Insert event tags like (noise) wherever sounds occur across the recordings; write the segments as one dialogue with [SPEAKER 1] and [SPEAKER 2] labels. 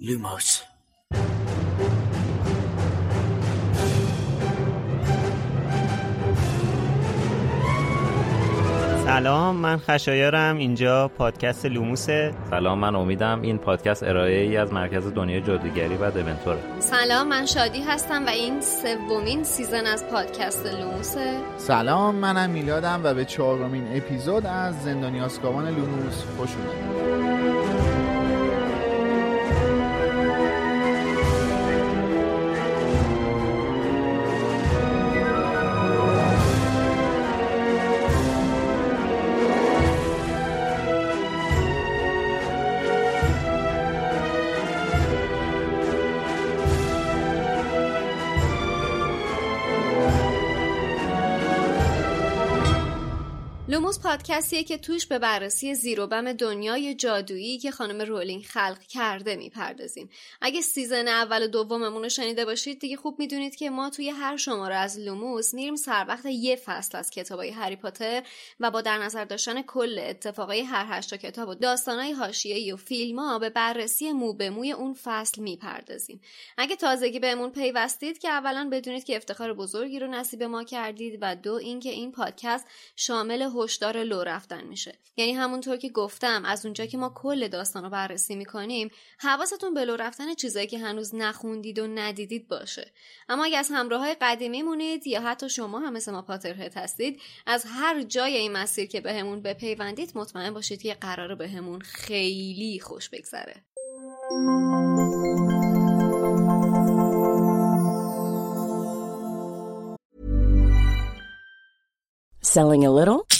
[SPEAKER 1] Lumos.
[SPEAKER 2] سلام من خشایارم. اینجا پادکست لوموسه
[SPEAKER 3] سلام من امیدم این پادکست ارائه ای از مرکز دنیای جادوگری و دمنتوره
[SPEAKER 4] سلام من شادی هستم و این سومین season از پادکست لوموسه
[SPEAKER 5] سلام منم میلادم و به چهارمین اپیزود از زندانی آزکابان لوموس خوش اومدید.
[SPEAKER 4] پادکستیه که توش به بررسی زیر و بم دنیای جادویی که خانم رولینگ خلق کرده می‌پردازیم. اگه season اول و دوممون رو شنیده باشید دیگه خوب می‌دونید که ما توی هر شماره از لوموس میریم سر وقت یه فصل از کتابای هری پاتر و با در نظر داشتن کل اتفاقای هر هشتا کتاب و داستانای حاشیه‌ای و فیلم‌ها به بررسی مو به موی اون فصل می‌پردازیم. اگه تازگی بهمون پیوستید که اولا بدونید که افتخار بزرگی رو نصیب ما کردید و دو اینکه این پادکست شامل هشدار لو رفتن میشه. یعنی همونطور که گفتم از اونجا که ما کل داستان رو بررسی می‌کنیم حواستون به لو رفتن چیزایی که هنوز نخوندید و ندیدید باشه. اما اگه از همراه های قدیمی مونید یا حتی شما هم مثل ما پاترهت هستید از هر جای این مسیر که بهمون به بپیوندید مطمئن باشید که قراره بهمون خیلی خوش بگذره.
[SPEAKER 6] Selling a little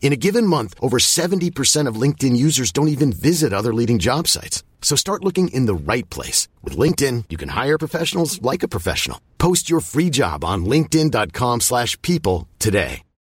[SPEAKER 7] In a given month, over 70% of LinkedIn users don't even visit other leading job sites. So start looking in the right place. With LinkedIn, you can hire professionals like a professional. Post your free job on linkedin.com slash people today.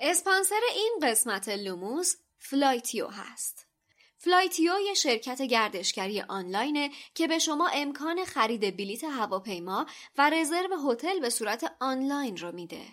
[SPEAKER 4] اسپانسر این قسمت لوموس فلایتیو هست. فلایتیو یه شرکت گردشگری آنلاینه که به شما امکان خرید بلیت هواپیما و رزرو هتل به صورت آنلاین رو میده.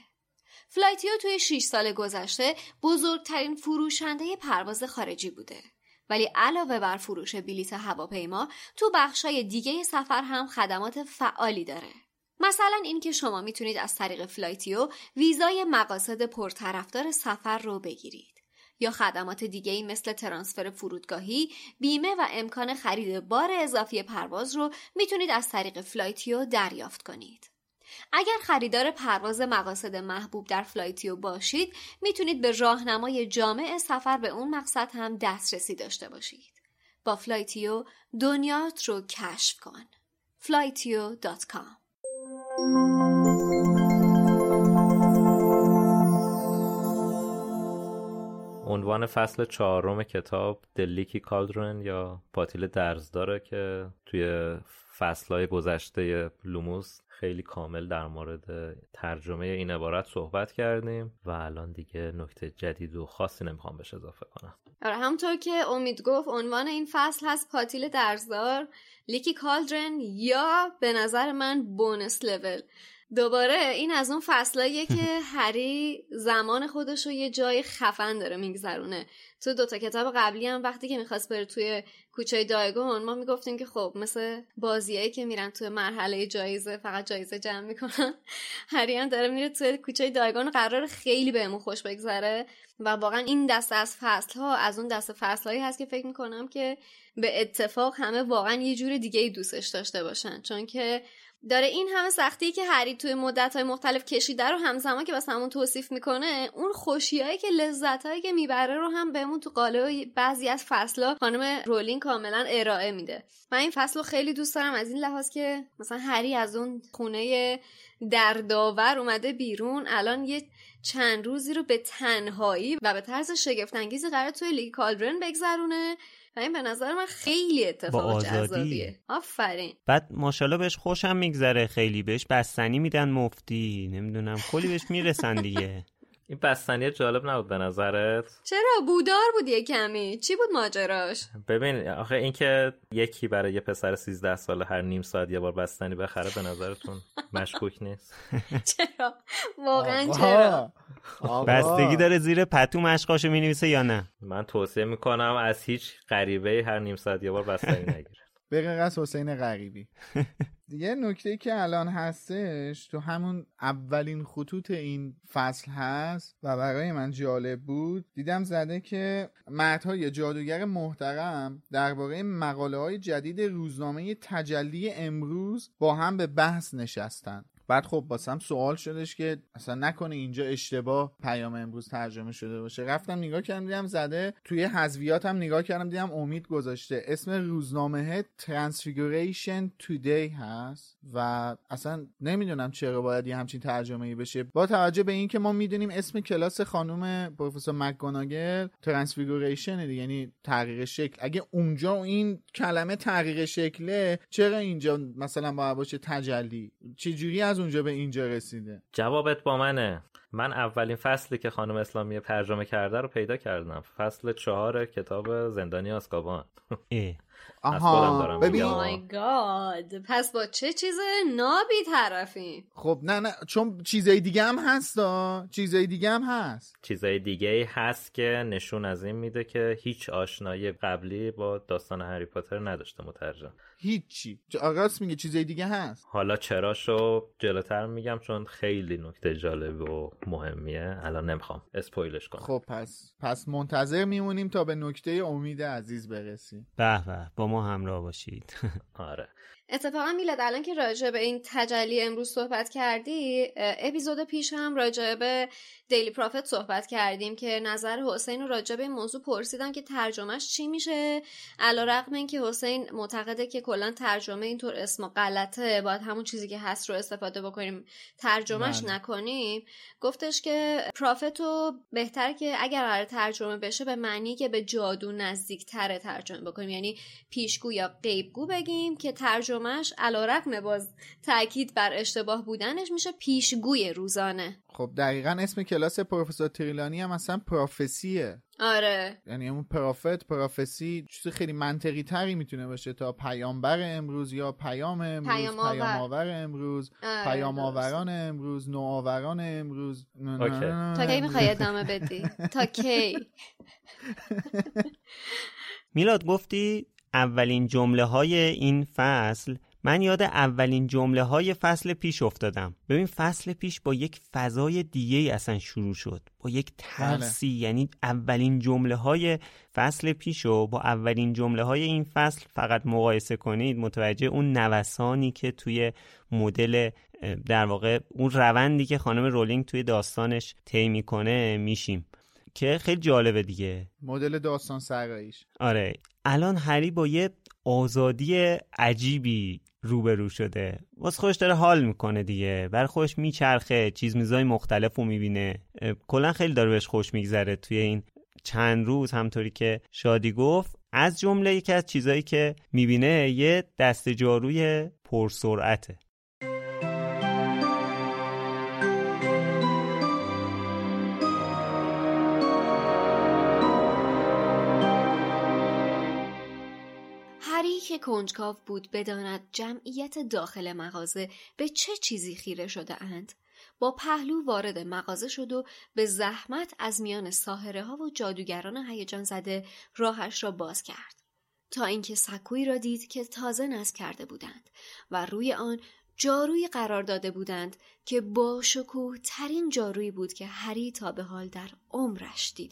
[SPEAKER 4] فلایتیو توی 6 سال گذشته بزرگترین فروشنده پرواز خارجی بوده. ولی علاوه بر فروش بلیت هواپیما تو بخشای دیگه سفر هم خدمات فعالی داره. مثلا اینکه شما می‌تونید از طریق فلایتیو ویزای مقاصد پرطرفدار سفر رو بگیرید. یا خدمات دیگه ای مثل ترانسفر فرودگاهی، بیمه و امکان خرید بار اضافی پرواز رو می‌تونید از طریق فلایتیو دریافت کنید. اگر خریدار پرواز مقاصد محبوب در فلایتیو باشید می‌تونید به راهنمای جامع سفر به اون مقصد هم دسترسی داشته باشید. با فلایتیو دنیات رو کشف کن. flytio.com
[SPEAKER 3] عنوان فصل چهارم کتاب The Leaky Cauldron یا پاتیل درز داره که توی فصلهای گذشته لوموس خیلی کامل در مورد ترجمه این عبارت صحبت کردیم و الان دیگه نکته جدید و خاصی نمی‌خوام بهش اضافه کنم.
[SPEAKER 4] آره همونطور که امید گفت عنوان این فصل هست پاتیل درزدار لیکی کالدرن یا به نظر من بونس لول. دوباره این از اون فصلاییه (laughs) که هری زمان خودش رو یه جای خفن داره میگذرونه. تو دوتا کتاب قبلی هم وقتی که می‌خواست بره توی کوچه دایگون ما می‌گفتیم که خب مثل بازیایی که میرن توی مرحله جایزه فقط جایزه جمع می‌کنن (laughs) هری هم داره میره توی کوچه دایگون قرار خیلی بهمون خوش بگذره. و واقعا این دست از فصل ها از اون دست فصل هایی هست که فکر می‌کنم که به اتفاق همه واقعا یه جور دیگه ای دوستش داشته باشن. چون که داره این همه سختی که هری توی مدت های مختلف کشیده رو همزمان که بس همون توصیف می‌کنه اون خوشیایی که لذتهایی که می‌بره رو هم بهمون تو قالب بعضی از فصلا خانم رولین کاملا ارائه میده. من این فصل رو خیلی دوست دارم از این لحاظ که مثلا هری از اون خونه دردآور اومده بیرون الان یه چند روزی رو به تنهایی و به طرز شگفتانگیزی قرار توی لیگ کالدرن بگذرونه. و این به نظر من خیلی اتفاق جذابیه. آفرین.
[SPEAKER 2] بعد ماشاءالله بهش خوشم میگذره. خیلی بهش بستنی میدن مفتی. نمی‌دونم کلی بهش می‌رسن دیگه. (laughs)
[SPEAKER 3] این بستنی جالب نبود به نظرت؟
[SPEAKER 4] چرا؟ بودار بود یه کمی چی بود ماجراش؟
[SPEAKER 3] ببین آخه اینکه یکی برای یه پسر 13 ساله هر نیم ساعت یه بار بستنی بخره به نظرتون مشکوک نیست؟ (laughs)
[SPEAKER 4] چرا؟ واقعا چرا؟
[SPEAKER 2] بستگی داره زیر پتو مشقاشو می‌نویسه یا نه؟
[SPEAKER 3] من توصیه می‌کنم از هیچ غریبه هر نیم ساعت یه بار بستنی نگیره.
[SPEAKER 5] به غیر از حسین غریبی. دیگه نکته که الان هستش تو همون اولین خطوط این فصل هست و برای من جالب بود دیدم زده که مردهای جادوگر محترم درباره مقاله های جدید روزنامه تجلی امروز با هم به بحث نشستن. بعد خب باسم سوال شدش که اصلا نکنه اینجا اشتباه پیام امروز ترجمه شده باشه. رفتم نگاه کردم دیدم زده توی حذویات هم نگاه کردم دیدم امید گذاشته. اسم روزنامه Transfiguration Today هست و اصلا نمی‌دونم چرا باید یه همچین ترجمه ای بشه. با توجه به اینکه ما می‌دونیم اسم کلاس خانم پروفسور مکگوناگل Transfiguration یعنی تغییر شکل. اگه اونجا این کلمه تغییر شکله چرا اینجا مثلا باید باشه تجلی؟ چجوری از اونجا به اینجا رسیده.
[SPEAKER 3] جوابت با منه. من اولین فصلی که خانم اسلامی ترجمه کرده رو پیدا کردم. فصل چهار کتاب زندانی آسکابان.
[SPEAKER 5] آها ببین.
[SPEAKER 4] گاد پس با چه چیز نابی طرفیم
[SPEAKER 5] خب نه نه چون چیزای دیگه هم هست چیزای دیگه هم هست.
[SPEAKER 3] چیزای دیگه هست که نشون از این میده که هیچ آشنایی قبلی با داستان هری پاتر نداشته مترجم.
[SPEAKER 5] هیچی. راست میگه چیزای دیگه هست.
[SPEAKER 3] حالا چراشو جلوتر میگم چون خیلی نکته جالب و مهمیه. الان نمی‌خوام اسپویلش کنم.
[SPEAKER 5] خب پس پس منتظر میمونیم تا به نکته امید عزیز برسیم.
[SPEAKER 2] به به با ما همراه باشید. (laughs)
[SPEAKER 3] آره.
[SPEAKER 4] اتفاقا میلاد الان که راجع به این تجلی امروز صحبت کردی اپیزود پیش هم راجع به دیلی پرافت صحبت کردیم که نظر حسین راجع به این موضوع پرسیدم که ترجمهش چی میشه. علا رقم این که حسین معتقده که کلا ترجمه اینطور اسم غلطه باید همون چیزی که هست رو استفاده بکنیم. ترجمهش
[SPEAKER 5] بله.
[SPEAKER 4] نکنیم. گفتش که پرافت رو بهتر که اگر قرار ترجمه بشه به معنی که به جادو نزدیک تره ترجمه بکنیم. یعنی پیشگو یا غیبگو بگیم که ترجمهش علا رقم باز تاکید بر اشتباه بودنش میشه پیشگوی روزانه.
[SPEAKER 5] خب دقیقا اسم کلاس پروفسور تریلانی هم اصلا پروفسیه
[SPEAKER 4] آره
[SPEAKER 5] یعنی اون پرافت پروفسی چیز خیلی منطقی تری می‌تونه باشه تا پیامبر امروز یا پیام امروز
[SPEAKER 4] پیام آور.
[SPEAKER 5] پیام آور امروز
[SPEAKER 4] آره،
[SPEAKER 5] پیام. آوران امروز نوآوران امروز
[SPEAKER 4] تا کی. می‌خوای ادامه بدی تا کی (laughs)
[SPEAKER 2] میلاد گفتی اولین جمله های این فصل من یاد اولین جمله های فصل پیش افتادم. ببین فصل پیش با یک فضای دیگه ای اصلا شروع شد. با یک ترسی. یعنی اولین جمله های فصل پیش رو با اولین جمله های این فصل فقط مقایسه کنید متوجه اون نوسانی که توی مدل در واقع اون روندی که خانم رولینگ توی داستانش طی می‌کنه میشیم. که خیلی جالبه دیگه.
[SPEAKER 5] مدل داستان سراییش
[SPEAKER 2] آره. الان هری با یه آزادی عجیبی روبرو شده. واسه خودش داره حال می‌کنه دیگه. برای خودش میچرخه چیز میزای مختلف رو می‌بینه. کلا خیلی داره بهش خوش میگذره توی این چند روز. همطوری که شادی گفت از جمله یکی از چیزایی که می‌بینه یه دست جاروی پرسرعته.
[SPEAKER 4] که کنجکاو بود بداند جمعیت داخل مغازه به چه چیزی خیره شده اند با پهلو وارد مغازه شد و به زحمت از میان ساهره ها و جادوگران هیجان زده راهش را باز کرد تا اینکه سکویی را دید که تازه نصب کرده بودند و روی آن جاروی قرار داده بودند که با شکوه ترین جارویی بود که هری تا به حال در عمرش دید.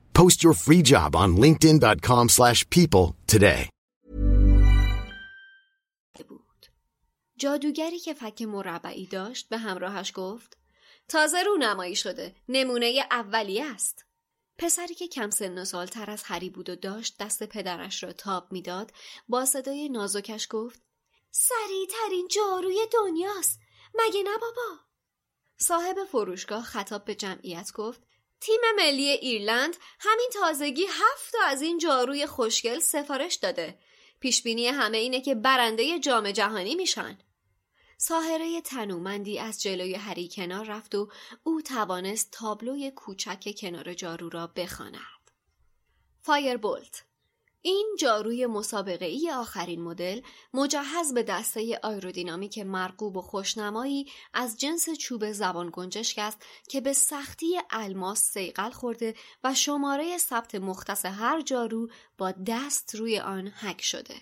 [SPEAKER 7] Post your free job on linkedin.com slash people today.
[SPEAKER 4] جادوگری که فک مربعی داشت به همراهش گفت تازه رونمایی شده نمونه اولی است. پسری که کم سن و سال تر از هری بود و داشت دست پدرش را تاب می‌داد با صدای نازکش گفت سریع ترین جاروی دنیاست مگه نه بابا؟ صاحب فروشگاه خطاب به جمعیت گفت تیم ملی ایرلند همین تازگی هفت تا از این جاروی خوشگل سفارش داده پیشبینی همه اینه که برنده جام جهانی میشن ساهره تنومندی از جلوی هری کنار رفت و او توانست تابلوی کوچک کنار جارو را بخواند. فایربولت این جاروی مسابقه ای آخرین مدل مجهز به دسته آیرودینامیک مرغوب و خوشنمایی از جنس چوب زبان گنجشک است که به سختی الماس صیقل خورده و شماره ثبت مختص هر جارو با دست روی آن حک شده.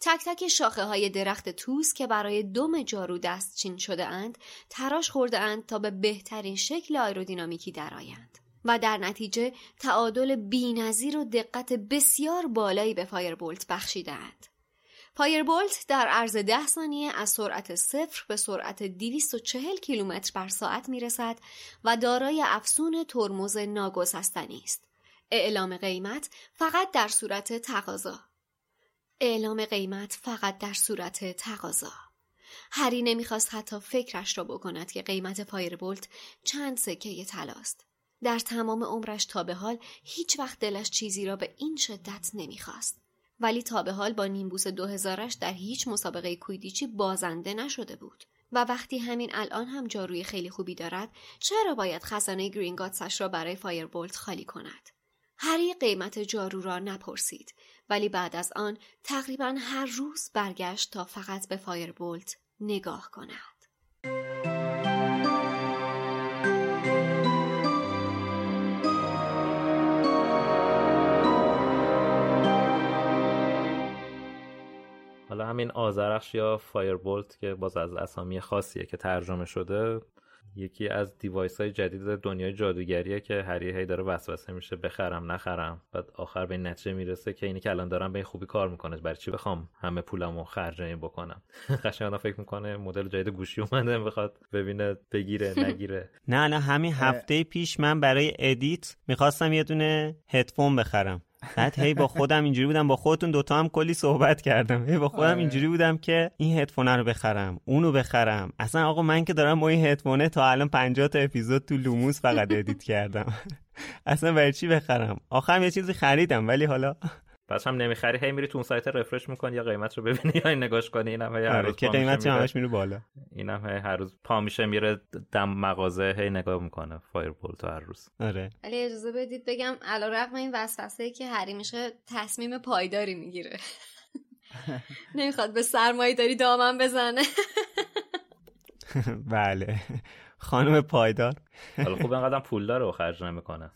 [SPEAKER 4] تک تک شاخه های درخت توس که برای دم جارو دستچین شده اند تراش خورده اند تا به بهترین شکل آیرودینامیکی درآیند و در نتیجه تعادل بینظیر و دقت بسیار بالایی به Firebolt بخشیدند. فایربولت در عرض ده ثانیه از سرعت صفر به سرعت 240 کیلومتر بر ساعت می رسد و دارای افسون ترمز ناگسستنی است. اعلام قیمت فقط در صورت تقاضا اعلام قیمت فقط در صورت تقاضا هری نمی‌خواست حتی فکرش را بکند که قیمت فایربولت چند سکه طلاست در تمام عمرش تا به حال هیچ وقت دلش چیزی را به این شدت نمی‌خواست. ولی تا به حال با نیمبوس دو هزارش در هیچ مسابقه کویدیچی بازنده نشده بود. و وقتی همین الان هم جاروی خیلی خوبی دارد چرا باید خزانه گرینگاتسش را برای فایربولت خالی کند؟ هری قیمت جارو را نپرسید ولی بعد از آن تقریبا هر روز برگشت تا فقط به فایربولت نگاه کند.
[SPEAKER 3] حالا همین آذرخش یا Firebolt که باز از اسامی خاصیه که ترجمه شده یکی از device های جدید دنیای جادوگریه که هری هی داره وسوسه میشه بخرم نخرم. بعد آخر به این نتیجه می‌رسه که اینی که الان دارم به این خوبی کار می‌کنه. برای چی بخوام همه پولمو خرج این بکنم؟ (laughs) قشنگ فکر می‌کنه مدل جدید گوشی اومده بخواد ببینه بگیره (laughs) نگیره.
[SPEAKER 2] نه نه همین هفته پیش من برای edit می‌خواستم یه دونه هدفون بخرم. بعد هی با خودم اینجوری بودم. با خودتون دوتا هم کلی صحبت کردم. هی با خودم
[SPEAKER 5] آره.
[SPEAKER 2] اینجوری بودم که این هدفون رو بخرم اونو بخرم. اصلا آقا من که دارم با این هدفونه تا الان 50 تا اپیزود تو لوموس فقط (laughs) edit کردم. اصلا برای چی بخرم؟ آخرم یه چیزی خریدم ولی حالا
[SPEAKER 3] پس هم نمی‌خری. هی میری تو اون سایت refresh می‌کنی یا قیمت رو ببینی یا این نگاش کنی اینم هی هر
[SPEAKER 2] آره
[SPEAKER 3] روز
[SPEAKER 2] که
[SPEAKER 3] پا میشه
[SPEAKER 2] قیمت
[SPEAKER 3] میره.
[SPEAKER 2] همش میره بالا.
[SPEAKER 3] اینم هی هر روز پا میشه میره دم مغازه هی نگاه می‌کنه. Firebolt رو هر روز.
[SPEAKER 2] آره.
[SPEAKER 4] ولی اجازه بدید بگم علیرغم این وسوسه که هری میشه تصمیم پایداری می‌گیره. (laughs) نمی‌خواد به سرمایه داری دامن بزنه. (laughs)
[SPEAKER 2] بله. خانم پایدار.
[SPEAKER 3] حالا خوب اینقدر پول داره و خرج نمی‌کنه.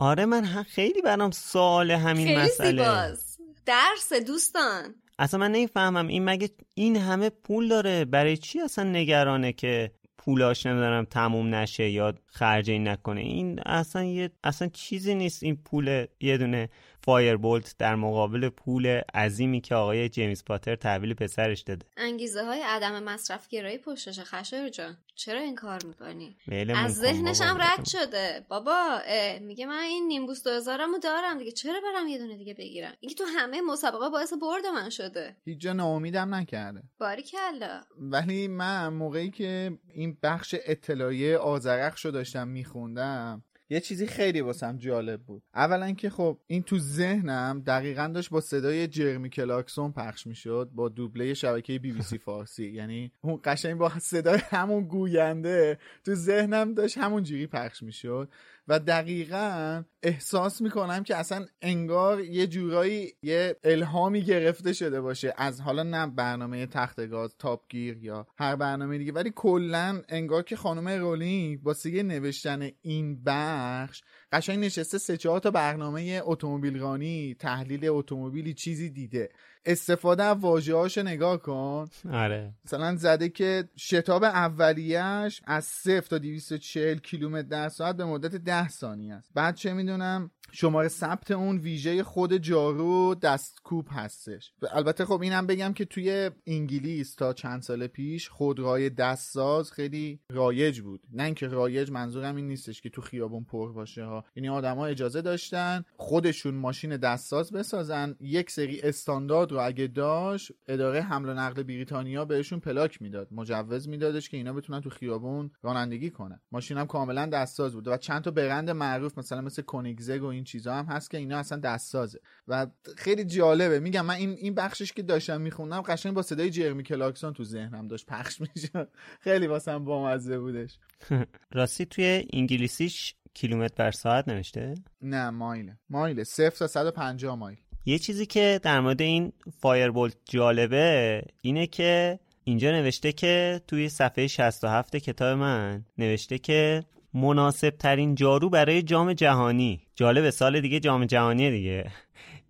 [SPEAKER 2] آره من هم خیلی برام سوال همین
[SPEAKER 4] خیلی
[SPEAKER 2] مسئله.
[SPEAKER 4] زیباست. درس دوستان.
[SPEAKER 2] اصلا من نمی‌فهمم. این مگه این همه پول داره؟ برای چی اصلا نگرانه که پولاش نمیدارم تموم نشه یا خرج این نکنه؟ این اصلا یه اصلا چیزی نیست این پول یه دونه فایربولت در مقابل پول عظیمی که آقای جیمز پاتر تحویل پسرش داده.
[SPEAKER 4] انگیزه های عدم مصرف گرایی پشتش خشر جان. چرا این کار می‌کنی؟ از ذهنش هم رد. شده. بابا میگه من این نیمبوس دو هزارمو دارم دیگه. چرا برم یه دونه دیگه بگیرم؟ اینکه تو همه مسابقه باعث برد من شده.
[SPEAKER 5] هیچ جا ناامیدم نکرده.
[SPEAKER 4] باریکلا.
[SPEAKER 5] ولی من موقعی که این بخش اطلاعیه آذرخش رو داشتم میخوندم یه چیزی خیلی واسم جالب بود. اولا که خب این تو ذهنم دقیقا داشت با صدای جرمی کلارکسون پخش می‌شد با دوبله شبکه بی بی سی فارسی. یعنی اون قشنگ با صدای همون گوینده تو ذهنم داشت همون جوری پخش می‌شد. و دقیقا احساس می‌کنم که اصلا انگار یه جورایی یه الهامی گرفته شده باشه. از حالا نه برنامه تخت گاز Top Gear یا هر برنامه دیگه ولی کلا انگار که خانم رولینگ واسه یه نوشتن این بخش قشنگ نشسته سه چهار تا برنامه اتومبیل رانی تحلیل اتومبیلی چیزی دیده. استفاده از واژه‌هاش نگاه کن.
[SPEAKER 2] آره.
[SPEAKER 5] مثلا زده که شتاب اولیش از 0 تا 240 کیلومتر در ساعت به مدت 10 ثانیه است. بعد چه می‌دونم؟ شماره ثبت اون ویژه خود جارو دستکوب هستش. و البته خب اینم بگم که توی انگلیس تا چند سال پیش خودروهای دستساز خیلی رایج بود. نه اینکه رایج منظورم این نیستش که تو خیابون پر باشه ها. یعنی آدما اجازه داشتن خودشون ماشین دستساز بسازن. یک سری استاندارد رو اگه داشت اداره حمل و نقل بریتانیا بهشون پلاک می‌داد. مجوز میدادش که اینا بتونن تو خیابون رانندگی کنن. ماشین هم کاملا دستساز بود و چند تا برند معروف مثلا مثل کنیگزگ و چیزا هم هست که اینا اصلا دستسازه. و خیلی جالبه. میگم من این این بخشش که داشتم میخوندم قشنگ با صدای جرمی کلاکسون تو ذهنم داشت پخش می‌شد. (laughs) خیلی واسم بامزه بودش. (laughs)
[SPEAKER 2] راستی توی انگلیسیش کیلومتر بر ساعت نوشته؟
[SPEAKER 5] نه مایله. مایله. صفر تا 150 مایل.
[SPEAKER 2] یه چیزی که در مورد این Firebolt جالبه اینه که اینجا نوشته که توی صفحه 67 کتاب من نوشته که مناسب ترین جارو برای جام جهانی. جالب سال دیگه جام جهانیه دیگه.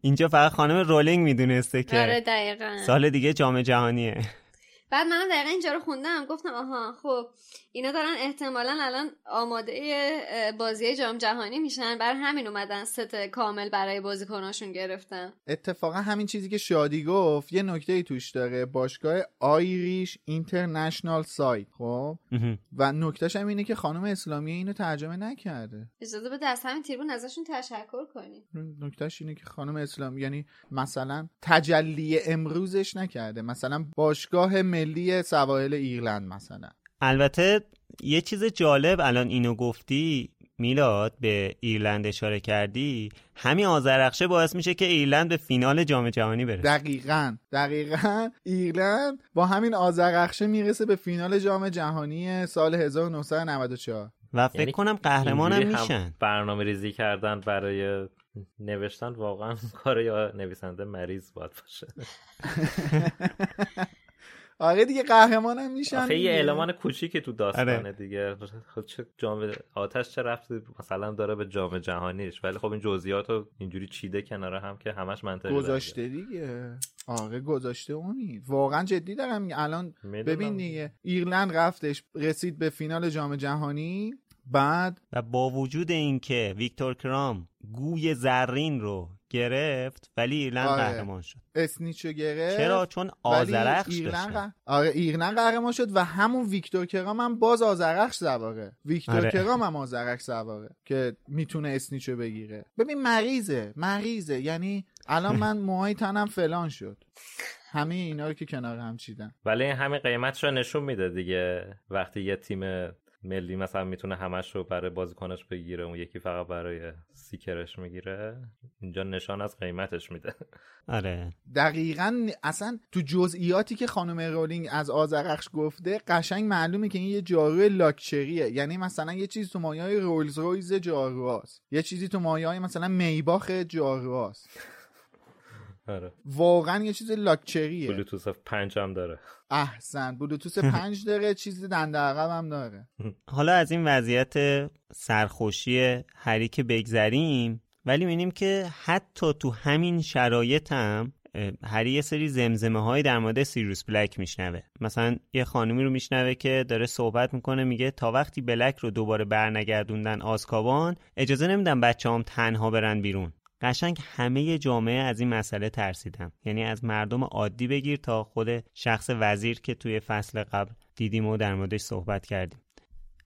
[SPEAKER 2] اینجا فقط خانم رولینگ می‌دونسته که
[SPEAKER 4] آره دقیقا.
[SPEAKER 2] سال دیگه جام جهانیه.
[SPEAKER 4] بعد منم دقیقا اینجا رو خوندم. گفتم آها خب اینا دارن احتمالا الان آماده بازی جام جهانی میشن. بر همین اومدن ست کامل برای بازیکناشون گرفتن.
[SPEAKER 5] اتفاقا همین چیزی که شادی گفت یه نکته ای توش داره. باشگاه آیریش اینترنشنال سایت خب؟ و نکتهش هم اینه که خانم اسلامی اینو ترجمه نکرده.
[SPEAKER 4] اجازه بده از همین تیربون ازشون تشکر کنیم.
[SPEAKER 5] نکتهش اینه که خانم اسلامی یعنی مثلا تجلی امروزش نکرده. مثلا باشگاه ملی سواحل ایرلند مثلا.
[SPEAKER 2] البته یه چیز جالب الان اینو گفتی میلاد به ایرلند اشاره کردی همین آذرخشه باعث میشه که ایرلند به فینال جام جهانی برسه.
[SPEAKER 5] دقیقا دقیقا ایرلند با همین آذرخشه می‌رسه به فینال جام جهانی سال 1994
[SPEAKER 2] و فکر
[SPEAKER 3] یعنی
[SPEAKER 2] کنم قهرمانم
[SPEAKER 3] هم
[SPEAKER 2] میشن.
[SPEAKER 3] برنامه ریزی کردن برای نوشتن واقعا کار یا نویسنده مریض باید باشه. (laughs)
[SPEAKER 5] آره دیگه قهرمانم میشن
[SPEAKER 3] آخه یه. المان کوچیکی تو داستانه
[SPEAKER 2] آره.
[SPEAKER 3] دیگه خب چه جام آتش چه رفتی مثلا داره به جام جهانیش ولی خب این جزئیات رو اینجوری چیده کنار هم که همش منطقی
[SPEAKER 5] گذاشته دیگه آره گذاشته امید واقعا جدی دارم میگم. الان. ببین دیگه ایرلند رفتش رسید به فینال جام جهانی بعد
[SPEAKER 2] و با وجود اینکه ویکتور کرام گوی زرین رو گرفت ولی ایرلند
[SPEAKER 5] آره.
[SPEAKER 2] قهرمان شد.
[SPEAKER 5] اسنیچو گرفت.
[SPEAKER 2] چرا؟ چون
[SPEAKER 5] ولی
[SPEAKER 2] آزرخش
[SPEAKER 5] ایرلند
[SPEAKER 2] داشتن.
[SPEAKER 5] ق- آره ایرلند قهرمان شد و همون ویکتور کرام هم باز آزرخش سواره. ویکتور
[SPEAKER 2] آره.
[SPEAKER 5] کرام هم آزرخش سواره که می‌تونه اسنیچو بگیره. ببین مریضه مریضه. یعنی الان من (laughs) موهای تنم فلان شد. همه اینا رو که کنار هم چیدم
[SPEAKER 3] ولی همین قیمتش رو نشون میده دیگه. وقتی یه تیم ملی مثلا می‌تونه همش رو برای بازیکنش بگیره اون یکی فقط برای سیکرش می‌گیره اینجا نشان از قیمتش میده.
[SPEAKER 2] آره.
[SPEAKER 5] دقیقا اصلا تو جزئیاتی که خانم رولینگ از آزرخش گفته قشنگ معلومه که این یه جارو لاکچریه. یعنی مثلا یه چیزی تو مایه های رولز رویز جاروهاست. یه چیزی تو مایه های مثلا میباخ جاروهاست. (laughs)
[SPEAKER 3] آره.
[SPEAKER 5] واقعا یه چیز لاکچریه.
[SPEAKER 3] بلوتوث پنج هم داره.
[SPEAKER 5] احسن. بلوتوث (laughs) پنج داره چیزی دنده عقب هم داره.
[SPEAKER 2] حالا از این وضعیت سرخوشی هری که بگذریم ولی می‌بینیم که حتی تو همین شرایط هم هری یه سری زمزمه های در مورد سیروس بلک میشنوه. مثلا یه خانمی رو میشنوه که داره صحبت می‌کنه میگه تا وقتی بلک رو دوباره برنگردوندن آزکابان اجازه نمیدن بچه هم تنها برن بیرون. قشنگ همه جامعه از این مسئله ترسیدن یعنی از مردم عادی بگیر تا خود شخص وزیر که توی فصل قبل دیدیم و در موردش صحبت کردیم.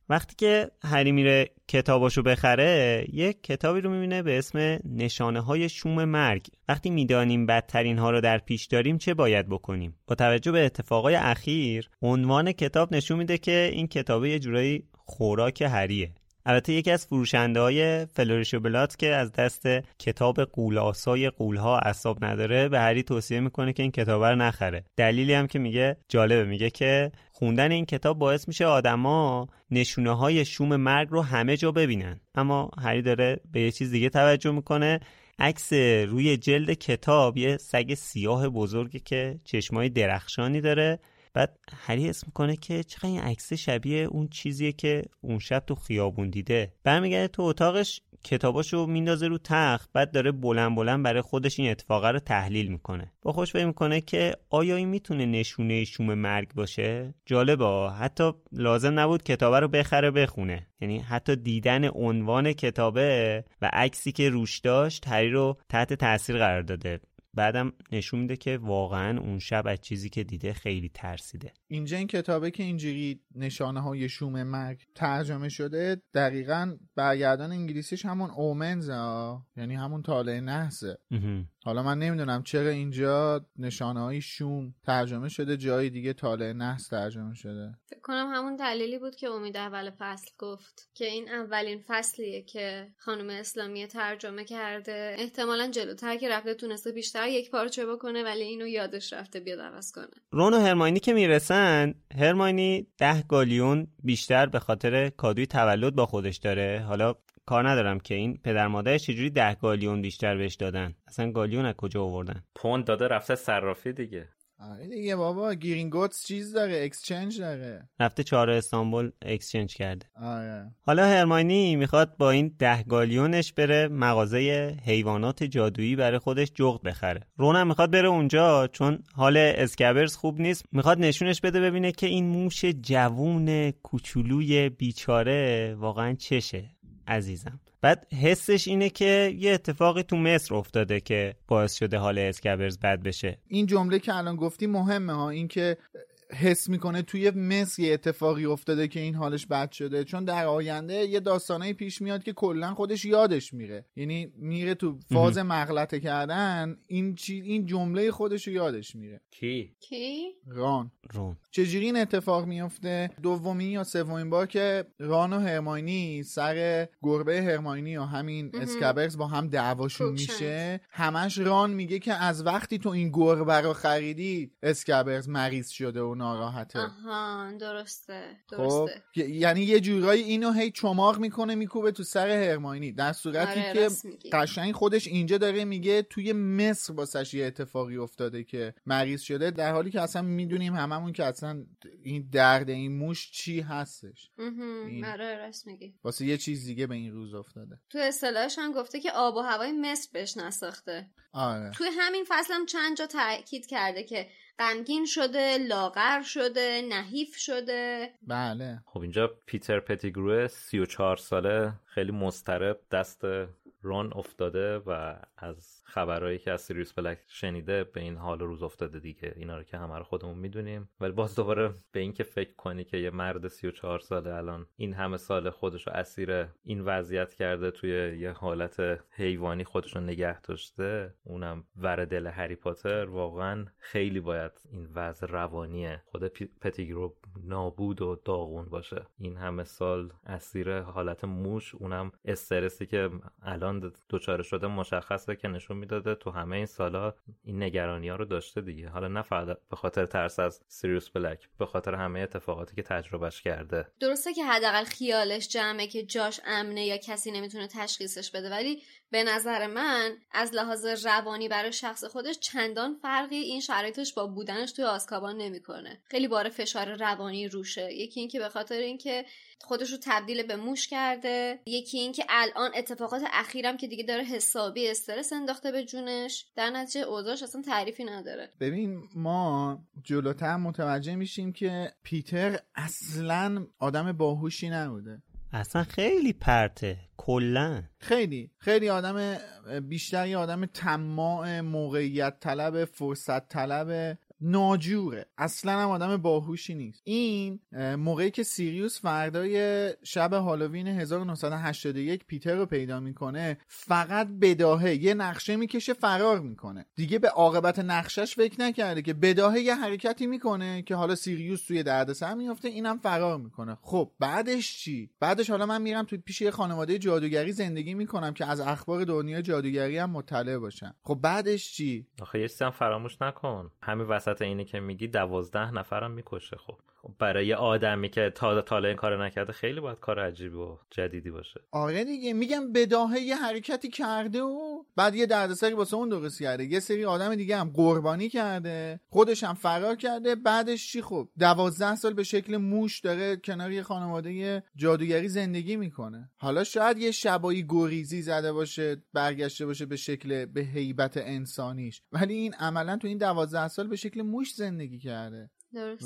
[SPEAKER 2] وقتی که هری میره کتاباشو بخره یک کتابی رو می‌بینه به اسم نشانه های شوم مرگ. وقتی می‌دانیم بدترین ها رو در پیش داریم چه باید بکنیم؟ با توجه به اتفاقای اخیر عنوان کتاب نشون میده که این کتاب یه جورایی خوراک هریه. البته یکی از فروشنده های فلوریش و بلات که از دست کتاب قولاسای قولها اصاب نداره به هری توصیه می‌کنه که این کتاب رو نخره. دلیلی هم که میگه جالبه میگه که خوندن این کتاب باعث میشه آدما نشونه های شوم مرگ رو همه جا ببینن. اما هری داره به یه چیز دیگه توجه می‌کنه. عکس روی جلد کتاب یه سگ سیاه بزرگی که چشمای درخشانی داره. بعد هری اسم می‌کنه که چقدر این عکس شبیه اون چیزیه که اون شب تو خیابون دیده. برمیگرده تو اتاقش کتاباشو میندازه رو تخت بعد داره بلند بلند برای خودش این اتفاقه رو تحلیل می‌کنه. با خوش فکر می‌کنه که آیا این می‌تونه نشونه شوم مرگ باشه؟ جالبه. حتی لازم نبود کتابه رو بخره بخونه. یعنی حتی دیدن عنوان کتابه و عکسی که روش داشت هری رو تحت تاثیر قرار داده. بعدم نشون میده که واقعا اون شب از چیزی که دیده خیلی ترسیده
[SPEAKER 5] اینجا این کتابه که اینجوری نشانه های شوم مرگ ترجمه شده دقیقا برگردان انگلیسیش همون اومنز ها یعنی همون طالع نحسه. حالا من نمی‌دونم چرا اینجا نشانه های شوم ترجمه شده جای دیگه طالع نحس ترجمه شده.
[SPEAKER 4] فکر کنم همون دلیلی بود که امید اول فصل گفت که این اولین فصلیه که خانم اسلامی ترجمه کرده. احتمالا جلوتر که رفته تونسته بیشتر یک پارچه بکنه ولی اینو یادش رفته بیاد عوض کنه.
[SPEAKER 2] رون و هرماینی که می‌رسن هرماینی ده گالیون بیشتر به خاطر کادوی تولد با خودش داره. حالا کار ندارم که این پدر مادرش چجوری ده گالیون بیشتر بهش دادن؟ اصلا گالیون از کجا آوردن؟
[SPEAKER 3] پوند داده رفته صرافی دیگه.
[SPEAKER 5] آره دیگه بابا گرینگوتس چیز داره exchange داره.
[SPEAKER 2] رفته چهارراه استانبول exchange کرده.
[SPEAKER 5] آره.
[SPEAKER 2] حالا هرماینی می‌خواد با این ده گالیونش بره مغازه حیوانات جادویی برای خودش جغد بخره. رون هم می‌خواد بره اونجا چون حال اسکبرز خوب نیست. می‌خواد نشونش بده ببینه که این موش جوون کوچولوی بیچاره واقعا چشه. عزیزم. بعد حسش اینه که یه اتفاقی تو مصر افتاده که باعث شده حال اسکبرز بد بشه.
[SPEAKER 5] این جمله که الان گفتی مهمه ها. این که حس می‌کنه توی مصر یه اتفاقی افتاده که این حالش بد شده. چون در آینده یه داستانه پیش میاد که کلا خودش یادش میره. یعنی میره تو فاز مغلطه کردن این چی این جمله خودش رو یادش میره.
[SPEAKER 3] کی؟
[SPEAKER 4] کی؟
[SPEAKER 5] ران.
[SPEAKER 2] رون.
[SPEAKER 5] چجوری این اتفاق میفته دومین یا سومین بار که ران و هرماینی سر گربه هرماینی و همین
[SPEAKER 4] مهم.
[SPEAKER 5] اسکبرز با هم دعواشون. میشه. همش ران میگه که از وقتی تو این گربه رو خریدی اسکبرز مریض شده و ناراحته.
[SPEAKER 4] آها درسته
[SPEAKER 5] خب
[SPEAKER 4] درسته.
[SPEAKER 5] ی- یعنی یه جورایی اینو هی چماق می‌کنه میکوبه تو سر هرماینی. در صورتی
[SPEAKER 4] آره،
[SPEAKER 5] که. قشنگ خودش اینجا داره میگه توی مصر واسش یه اتفاقی افتاده که مریض شده در حالی که اصلا می‌دونیم هممون که اصلا این درد این موش چی هستش. این-
[SPEAKER 4] آره راست میگی.
[SPEAKER 5] واسه یه چیز دیگه به این روز افتاده.
[SPEAKER 4] تو اصطلاحش هم گفته که آب و هوای مصر بهش نساخته.
[SPEAKER 5] آره.
[SPEAKER 4] توی همین فصل هم چند جا تاکید کرده که غمگین شده لاغر شده نحیف شده.
[SPEAKER 5] بله.
[SPEAKER 3] خب اینجا پیتر پتیگرو 34 ساله خیلی مضطرب دست رون افتاده و از خبرهایی که از سیریوس بلک شنیده به این حال روز افتاده دیگه. اینا رو که همه رو خودمون می‌دونیم. ولی باز دوباره به اینکه فکر کنی که یه مرد 34 ساله الان این همه سال خودش رو اسیر این وضعیت کرده توی یه حالت حیوانی خودش رو نگه داشته اونم ور دل هری پاتر واقعا خیلی باید این وضع روانیه خود پتیگرو نابود و داغون باشه. این همه سال اسیر حالت موش اونم استرسی که الان دچار شده مشخصه که نشون می‌داده تو همه این سالا این نگرانی ها رو داشته دیگه. حالا نه فقط به خاطر ترس از سیریوس بلک به خاطر همه اتفاقاتی که تجربهش کرده.
[SPEAKER 4] درسته که حداقل خیالش جمعه که جاش امنه یا کسی نمی‌تونه تشخیصش بده ولی به نظر من از لحاظ روانی برای شخص خودش چندان فرقی این شرایطش با بودنش توی آسکابان نمی‌کنه. خیلی بار فشار روانی روشه. یکی اینکه به خاطر اینکه خودش رو تبدیل به موش کرده. یکی اینکه الان اتفاقات اخیرم که دیگه داره حسابی استرس انداخته به جونش در نتیجه اوضاعش اصلا تعریفی نداره.
[SPEAKER 5] ببین ما جلوتر متوجه میشیم که پیتر اصلا آدم باهوشی نبوده.
[SPEAKER 2] اصلا خیلی پرته کلا.
[SPEAKER 5] خیلی. خیلی آدم بیشتری آدم طماع موقعیت طلب فرصت طلب. ناجوره. اصلا هم آدم باهوشی نیست. این موقعی که سیریوس فردای شب هالووین 1981 پیتر رو پیدا می‌کنه فقط بداهه یه نقشه می‌کشه فرار می‌کنه. دیگه به عاقبت نقشش فکر نکرده که بداهه یه حرکتی می‌کنه که حالا سیریوس توی دردسر میفته اینم فرار می‌کنه. خب بعدش چی؟ بعدش حالا من میرم توی پیش یه خانواده جادوگری زندگی می‌کنم که از اخبار دنیا جادوگری هم مطلع باشم خب بعدش چی؟
[SPEAKER 3] آخه یه فراموش نکن. همین وسط اینی که میگی دوازده نفرم می‌کشه خب. برای آدمی که تا تاله این کار نکرده خیلی باید کار عجیبی و جدیدی باشه.
[SPEAKER 5] آره دیگه میگم بداهه یه حرکتی کرده و بعد یه دردسری واسه اون درست کرده. یه سری آدم دیگه هم قربانی کرده خودش هم فرار کرده بعدش چی خب؟ دوازده سال به شکل موش داره کنار یه خانواده جادوگری زندگی می‌کنه. حالا شاید یه شبایی گریزی زده باشه برگشته باشه به شکل به هیبت انسانیش. ولی این عملا تو این دوازده سال به شکل موش زندگی کرده.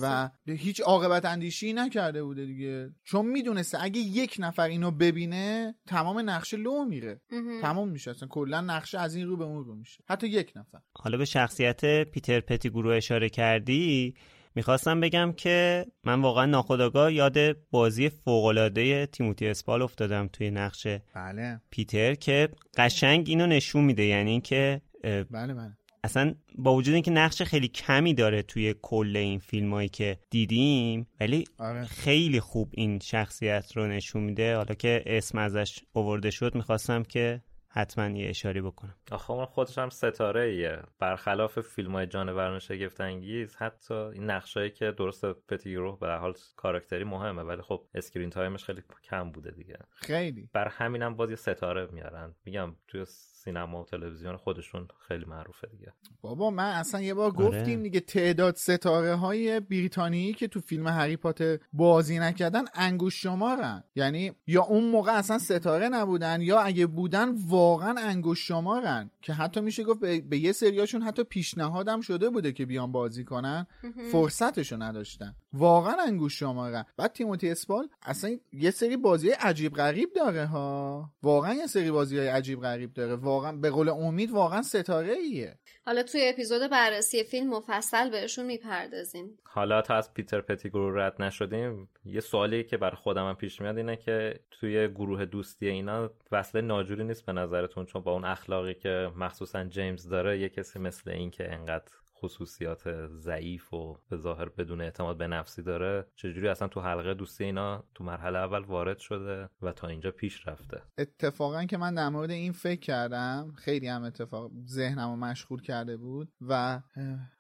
[SPEAKER 5] و هیچ عاقبت اندیشی نکرده بوده دیگه. چون می‌دونسته اگه یک نفر اینو ببینه تمام نقشه لو میره. تمام میشه. اصلا کلا نقشه از این رو به اون رو میشه. حتی یک نفر.
[SPEAKER 2] حالا به شخصیت پیتر پتیگرو اشاره کردی می‌خواستم بگم که من واقعا ناخداگاه یاد بازی فوقالعاده تیموتی اسپال افتادم توی نقشه
[SPEAKER 5] بله.
[SPEAKER 2] پیتر که قشنگ اینو نشون میده. یعنی که
[SPEAKER 5] بله بله.
[SPEAKER 2] اصلا با وجود اینکه نقش خیلی کمی داره توی کل این فیلم هایی که دیدیم ولی
[SPEAKER 5] آره.
[SPEAKER 2] خیلی خوب این شخصیت رو نشون میده. حالا که اسم ازش آورده شد می‌خواستم که حتما یه اشاره‌ای بکنم.
[SPEAKER 3] آخه اون خودش هم ستاره ایه برخلاف فیلم های جانوران شگفت انگیز حتی این نقشایی که درست پتیگرو به حال کاراکتری مهمه ولی خب screen time ش خیلی کم بوده دیگه.
[SPEAKER 5] خیلی.
[SPEAKER 3] بر همینم باز یه ستاره میارن. میگم توی سینما و تلویزیون خودشون خیلی معروفه دیگه.
[SPEAKER 5] بابا من اصلا یه بار گفتیم آره. دیگه تعداد ستاره های بریتانیایی که تو فیلم هری پاتر بازی نکردن انگوش شمارن. یعنی یا اون موقع اصلا ستاره نبودن یا اگه بودن واقعا انگوش شمارن. که حتی میشه گفت به, یه سریاشون حتی پیشنهادم شده بوده که بیان بازی کنن. فرصتشو نداشتن. واقعا انگوش شمارن. بعد تیموتی اسپال اصلا یه سری بازی عجیب غریب داره ها. واقعا یه سری بازی های عجیب غریب داره. واقعا به قول امید واقعا ستاره ایه
[SPEAKER 4] حالا توی اپیزود بررسی فیلم مفصل بهشون می‌پردازیم.
[SPEAKER 3] حالا تا از پیتر پتیگرو رد نشدیم یه سوالی که بر خودم پیش میاد اینه که توی گروه دوستی اینا وصله ناجوری نیست به نظرتون چون با اون اخلاقی که مخصوصا جیمز داره یه کسی مثل این که انقدر خصوصیات ضعیف و به ظاهر بدون اعتماد به نفسی داره چجوری اصلا تو حلقه دوستی اینا تو مرحله اول وارد شده و تا اینجا پیش رفته؟
[SPEAKER 5] اتفاقا که من در مورد این فکر کردم خیلی هم اتفاق ذهنمو مشغول کرده بود و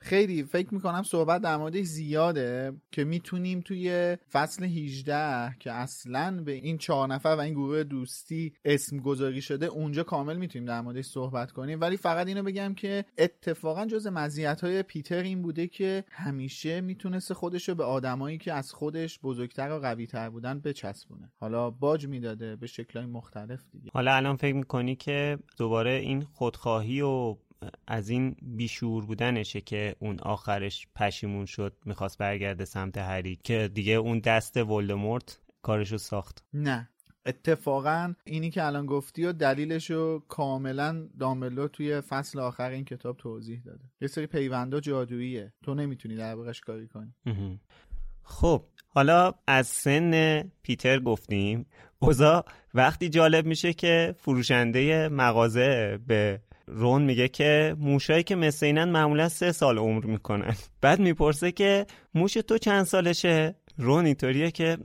[SPEAKER 5] خیلی فکر می‌کنم صحبت در موردش زیاده که می‌تونیم توی فصل 18 که اصلا به این چهار نفر و این گروه دوستی اسم گذاری شده اونجا کامل می‌تونیم در موردش صحبت کنیم. ولی فقط اینو بگم که اتفاقا جز مزیت پیتر این بوده که همیشه می‌تونست خودش رو به آدمایی که از خودش بزرگتر و قویتر بودن بچسبونه. حالا باج می‌داده به شکلهای مختلف دیگه.
[SPEAKER 2] حالا الان فکر می‌کنی که دوباره این خودخواهی و از این بیشور بودنشه که اون آخرش پشیمون شد می‌خواست برگرده سمت هری که دیگه اون دست ولدمورت کارشو ساخت.
[SPEAKER 5] نه. اتفاقا اینی که الان گفتی و دلیلش رو کاملا دامبلو توی فصل آخر این کتاب توضیح داده. یه سری پیوندا جادوییه. تو نمی‌تونی در کاری کنی.
[SPEAKER 2] خب حالا از سن پیتر گفتیم. اوزا وقتی جالب میشه که فروشنده مغازه به رون میگه که موشایی که مثل اینن معمولا سه سال عمر می‌کنن. بعد می‌پرسه که موش تو چند سالشه؟ رون اینطوریه که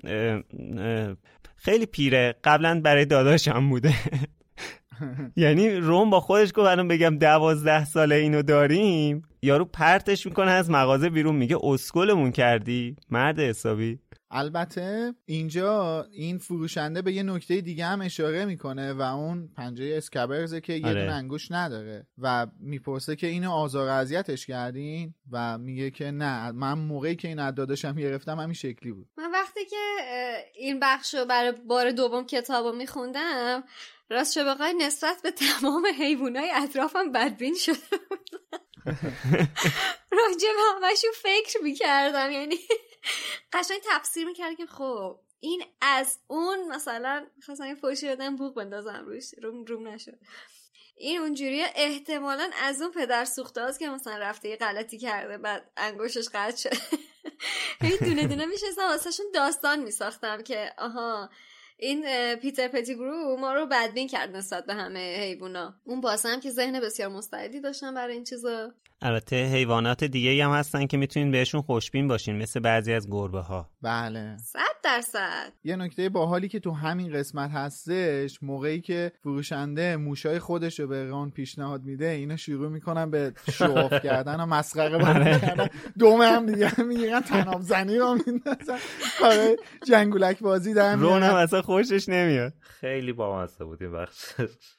[SPEAKER 2] خیلی پیره. قبلا برای داداشم بوده. (laughs) یعنی روم با خودش گفت الان بگم دوازده ساله اینو داریم. یارو پرتش می‌کنه از مغازه بیرون میگه اسکلمون کردی؟ مرد حسابی.
[SPEAKER 5] البته اینجا این فروشنده به یه نکته دیگه هم اشاره می‌کنه و اون پنجه اسکبرزه که یه آره. دونه انگوش نداره و می‌پرسه که اینو آزار اذیتش کردین؟ و میگه که نه. من موقعی که این عدادشم گرفتم همین شکلی بود.
[SPEAKER 4] من وقتی که این بخش رو برای بار دوم کتاب رو میخوندم راست بخوای نسبت به تمام حیوانای اطرافم بدبین شده (laughs) راجب همشون فکر می‌کردم یعنی قشنگ تفسیر می‌کرد که خب این از اون مثلا خواستم یه فوشی بدم بوق بندازم روش روم روم نشد. این اونجوری احتمالا از اون پدر سوخته که مثلا رفته یه غلطی کرده بعد انگوشش قطع شد. (laughs) این دونه دونه میشستم واسهشون داستان میساختم که آها این پیتر پتیگرو ما رو بدبین کرد نسبت به همه حیوونا. اون باسه هم که ذهن بسیار مستعدی داشتن برای این چیزا.
[SPEAKER 2] البته حیوانات دیگه هم هستن که می‌تونین بهشون خوشبین باشین مثل بعضی از گربه ها
[SPEAKER 5] بله.
[SPEAKER 4] صد درصد.
[SPEAKER 5] یه نکته باحالی که تو همین قسمت هستش موقعی که فروشنده موشای خودش رو به ران پیشنهاد میده اینا شروع می‌کنن به شوف (laughs) کردن و مسخره کردن دوم هم دیگه می‌گیرن تناب زنی رو میندازن. کار جنگولک بازی در
[SPEAKER 2] اصلا خوشش نمیاد.
[SPEAKER 3] خیلی بامزه بود این بخش.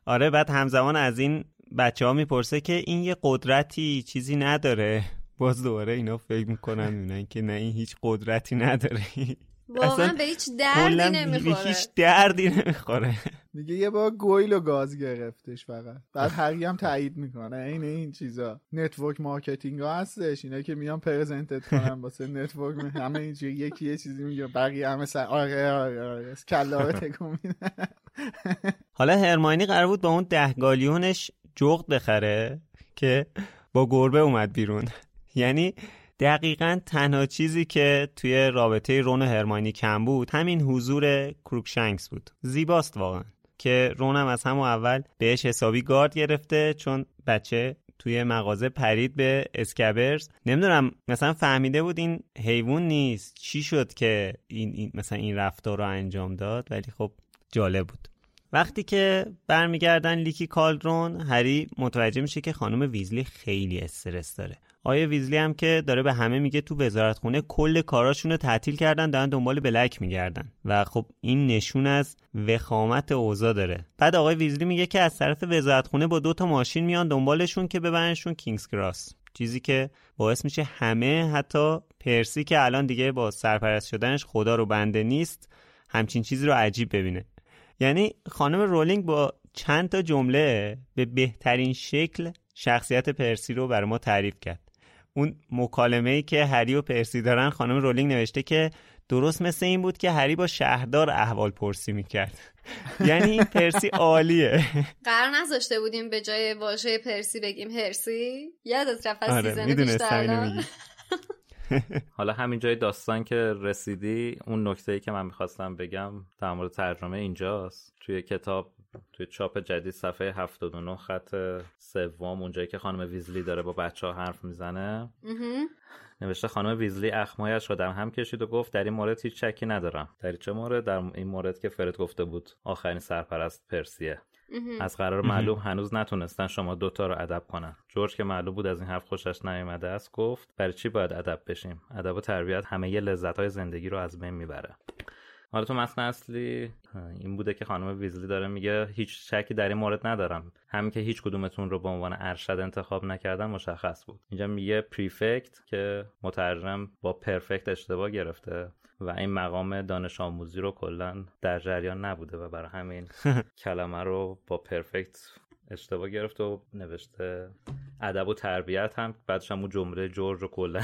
[SPEAKER 2] آره بعد همزمان از این بچه ها می‌پرسه که این یه قدرتی چیزی نداره. باز دوباره اینا فکر می‌کنن میدونن که نه این هیچ قدرتی نداره.
[SPEAKER 4] واقعا به هیچ دردی نمی‌خوره.
[SPEAKER 2] هیچ دردی نمی‌خوره.
[SPEAKER 5] میگه یه بار گویل رو گاز گرفتش فقط. بعد هری هم تایید می‌کنه. این این چیزا. network marketing ها هستش. اینا که میان present ت کنن واسه network. همه اینجوری یکی یه چیزی میگه. بقیه همه سر آره آره آره. کلا تکون
[SPEAKER 2] حالا هرماینی قرار بود با اون ده گالیونش جغد بخره که با گربه اومد بیرون. یعنی دقیقا تنها چیزی که توی رابطه رون و هرماینی کم بود همین حضور کروکشنکس بود. زیباست واقعا که رونم از همون اول بهش حسابی گارد گرفته چون بچه توی مغازه پرید به اسکبرز. نمی‌دونم مثلا فهمیده بود این حیوان نیست. چی شد که این, این مثلا این رفتار رو انجام داد؟ ولی خب جالب بود. وقتی که برمیگردن لیکی کالدرون هری متوجه میشه که خانم ویزلی خیلی استرس داره. آیه ویزلی هم که داره به همه میگه تو وزارتخونه کل کاراشون رو تعطیل کردن دارن دنبال بلک میگردن. و خب این نشون از وخامت اوضاع داره. بعد آقای ویزلی میگه که از طرف وزارتخونه با دو تا ماشین میان دنبالشون که ببرنشون کینگز کراس. چیزی که باعث میشه همه حتی پرسی که الان دیگه با سرپرست شدنش خدا رو بنده نیست همچین چیزی رو عجیب ببینه. یعنی خانم رولینگ با چند تا جمله به بهترین شکل شخصیت پرسی رو برای ما تعریف کرد. اون مکالمه ای که هری و پرسی دارن خانم رولینگ نوشته که درست مثل این بود که هری با شهردار احوال پرسی می‌کرد. (laughs) یعنی این پرسی عالیه.
[SPEAKER 4] قرار نذاشته بودیم به جای واژه پرسی بگیم هرسی یادت رفت از
[SPEAKER 2] آره (laughs)
[SPEAKER 3] حالا همین جای داستان که رسیدی اون نکته ای که من می‌خواستم بگم در مورد ترجمه اینجاست. توی کتاب توی چاپ جدید صفحه 79 خط سوم اونجایی که خانم ویزلی داره با بچه ها حرف می‌زنه. نوشته خانم ویزلی اخمایش را در هم کشید و گفت در این مورد هیچ چکی ندارم. در چه مورد؟ در این مورد که فرد گفته بود آخرین سرپرست پرسیه. از قرار معلوم هنوز نتونستن شما دوتا رو ادب کنن. جورج که معلوم بود از این حرف خوشش نیامده است گفت برای چی باید ادب بشیم؟ ادب و تربیت همه یه لذت های زندگی رو از بین می‌بره. حالا تو متن اصلی این بوده که خانم ویزلی داره میگه هیچ شکی در این مورد ندارم. همین که هیچ کدومتون رو به عنوان ارشد انتخاب نکردن مشخص بود. اینجا میگه پریفکت که مترجم با پرفکت اشتباه گرفته و این مقام دانش آموزی رو کلا در جریان نبوده و برای همین (laughs) کلمه رو با پرفکت اشتباه گرفت و نوشته ادب و تربیت هم بعدش هم اون جمله جورج رو کلا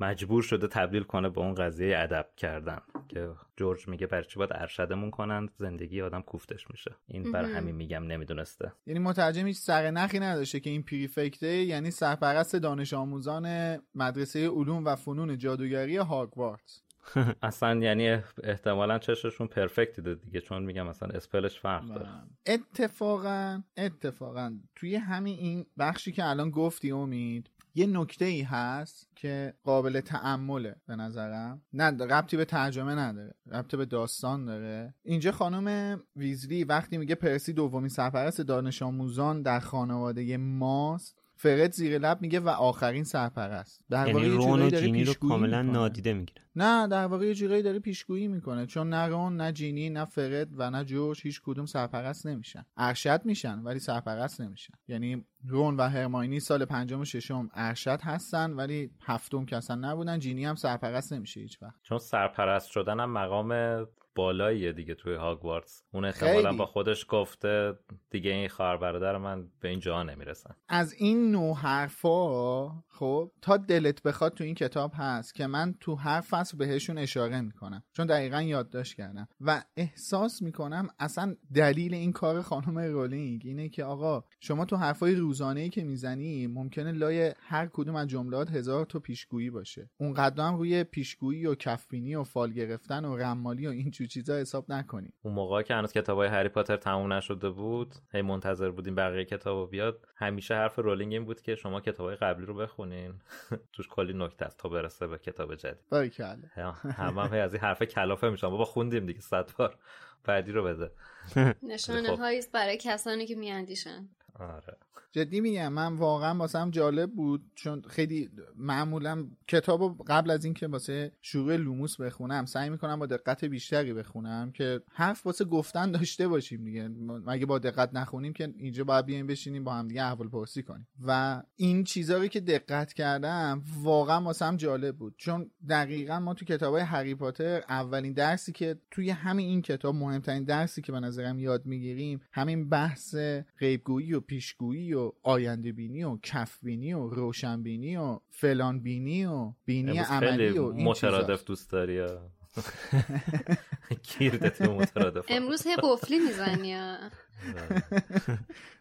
[SPEAKER 3] مجبور شده تبدیل کنه به اون قضیه ادب کردن که جورج میگه برای چی باید ارشدمون کنند زندگی آدم کوفتش میشه. این بر همین میگم نمی‌دونسته.
[SPEAKER 5] یعنی مترجم هیچ سر نخی نداشته که این پریفکته یعنی سرپرست دانش آموزان مدرسه علوم و فنون جادوگری هاگوارتس (laughs)
[SPEAKER 3] اصلا یعنی احتمالا چششون پرفکت دیده دیگه چون میگم اصلا اسپلش فرق داره.
[SPEAKER 5] اتفاقا اتفاقا توی همین این بخشی که الان گفتی امید یه نکته ای هست که قابل تعمله به نظرم. نه ربطی به ترجمه نداره ربطی به داستان داره. اینجا خانم ویزلی وقتی میگه پرسی دومین سرپرست دانش آموزان در خانواده ماست. فرد زیر لب میگه و آخرین سرپرست.
[SPEAKER 2] در یعنی رون و جینی رو کاملا نادیده می‌گیره.
[SPEAKER 5] نه در واقع یه جورایی داره پیشگویی می‌کنه. چون نه رون نه جینی نه فرد و نه جورج هیچ کدوم سرپرست نمیشن. ارشد میشن ولی سرپرست نمیشن. یعنی رون و هرماینی سال پنجم و ششم ارشد هستن ولی هفتم که اصلا نبودن جینی هم سرپرست نمیشه هیچ وقت.
[SPEAKER 3] چون سرپرست شدن هم مقام بالاییه دیگه توی هاگوارتس. اون احتمالا با خودش گفته دیگه این خواهر برادر من به این جا نمی‌رسن
[SPEAKER 5] از این نوع حرفا خب تا دلت بخواد تو این کتاب هست که من تو هر فصل بهشون اشاره می‌کنم. چون دقیقا یادداشت کردم. و احساس می‌کنم اصلا دلیل این کار خانم رولینگ اینه که آقا شما تو حرفای روزانه ای که می‌زنی ممکنه لای هر کدوم از جملات هزار تا پیشگویی باشه. اون هم روی پیشگویی و کفبینی و فال گرفتن و رمالی و این چیزا حساب نکنیم
[SPEAKER 3] اون موقع که هنوز کتابای هری پاتر تموم نشده بود هی منتظر بودیم بقیه کتابا بیاد. همیشه حرف رولینگ این بود که شما کتابای قبلی رو بخونین. (laughs) توش کلی نکته است تا برسه به کتاب جدید.
[SPEAKER 5] باریکلا.
[SPEAKER 3] هم هم از این حرف کلافه میشم بابا خوندیم دیگه صد بار. بعدی رو بده. (laughs)
[SPEAKER 4] نشانه. هایی برای کسانی که می‌اندیشن.
[SPEAKER 3] آره.
[SPEAKER 5] جدی میگم من واقعا واسم جالب بود چون خیلی معمولا کتاب قبل از اینکه واسه شروع لوموس بخونم سعی می‌کنم با دقت بیشتری بخونم که حرف واسه گفتن داشته باشیم دیگه. مگه با دقت نخونیم که اینجا باید بیایم بشینیم با هم دیگه احوال پرسی کنیم. و این چیزا رو که دقت کردم واقعا واسم جالب بود. چون دقیقا ما تو کتابای هری پاتر اولین درسی که توی همین این کتاب مهمترین درسی که به نظرم یاد می‌گیریم همین بحث غیبگویی و پیشگویی و آینده بینی و کف بینی و روشن بینی و فلان بینی و بینی عملی و این
[SPEAKER 3] مترادف دوست داری (laughs) مترادف
[SPEAKER 4] امروز هی قفلی می‌زنی (laughs)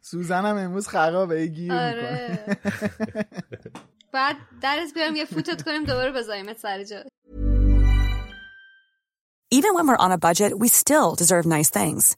[SPEAKER 5] سوزنم امروز خرابه گیر
[SPEAKER 4] آره. (laughs) بعد درس بیارم یه فوتت کنیم دوباره بذاریمت سر جا.
[SPEAKER 1] Even when we're on a budget, we still deserve nice things.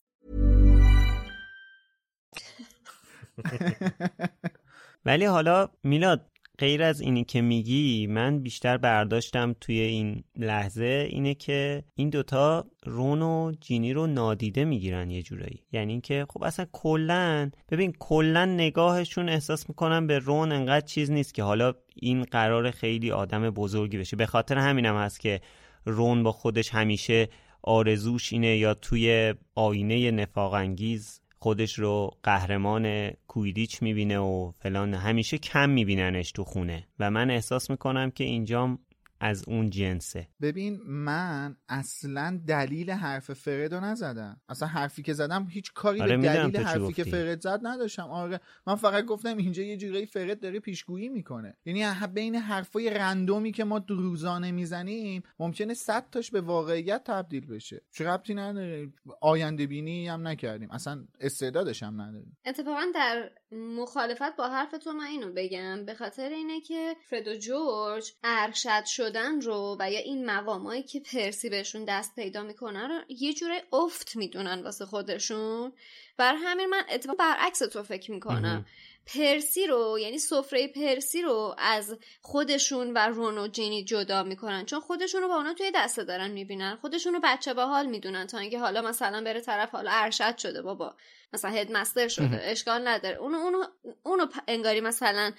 [SPEAKER 1] (laughs)
[SPEAKER 2] ولی حالا میلاد غیر از اینی که میگی من بیشتر برداشتم توی این لحظه اینه که این دوتا رون و جینی رو نادیده می‌گیرن یه جورایی. یعنی اینکه خب اصلا کلا ببین کلا نگاهشون احساس می‌کنن به رون انقدر چیز نیست که حالا این قرار خیلی آدم بزرگی بشه. به خاطر همینم هست که رون با خودش همیشه آرزوش اینه یا توی آینه نفاق انگیز خودش رو قهرمان کویدیچ می‌بینه و فلان همیشه کم میبیننش تو خونه. و من احساس می‌کنم که اینجام از اون جنسه.
[SPEAKER 5] ببین من اصلا دلیل حرف فرد رو نزدم. اصلا حرفی که زدم هیچ کاری
[SPEAKER 2] آره
[SPEAKER 5] به دلیل حرفی که فرد زد نداشتم. آره من فقط گفتم اینجا یه جوری فرد داره پیشگویی می‌کنه. یعنی بین حرفای رندومی که ما روزانه می‌زنیم ممکنه صد تاش به واقعیت تبدیل بشه. چه ربطی نداره؟ آینده بینی هم نکردیم. اصلا استعدادش هم نداریم.
[SPEAKER 4] اتفاقا در مخالفت با حرف تو من اینو بگم. به خاطر اینه که فرد و جورج ارشد شدن رو و یا این مقامایی که پرسی بهشون دست پیدا می‌کنن رو یه جوره افت می‌دونن واسه خودشون. بر همین من اتفاق برعکس تو فکر می‌کنم. پرسی رو یعنی سفره پرسی رو از خودشون و رون و جینی جدا می‌کنن. چون خودشون رو با اونا توی دسته دارن می‌بینن. خودشون رو بچه به حال می‌دونن تا اینکه حالا مثلا بره طرف حالا ارشد شده بابا. مثلا هدمستر شده اشکال نداره. اونو اونو اونو انگاری مثلا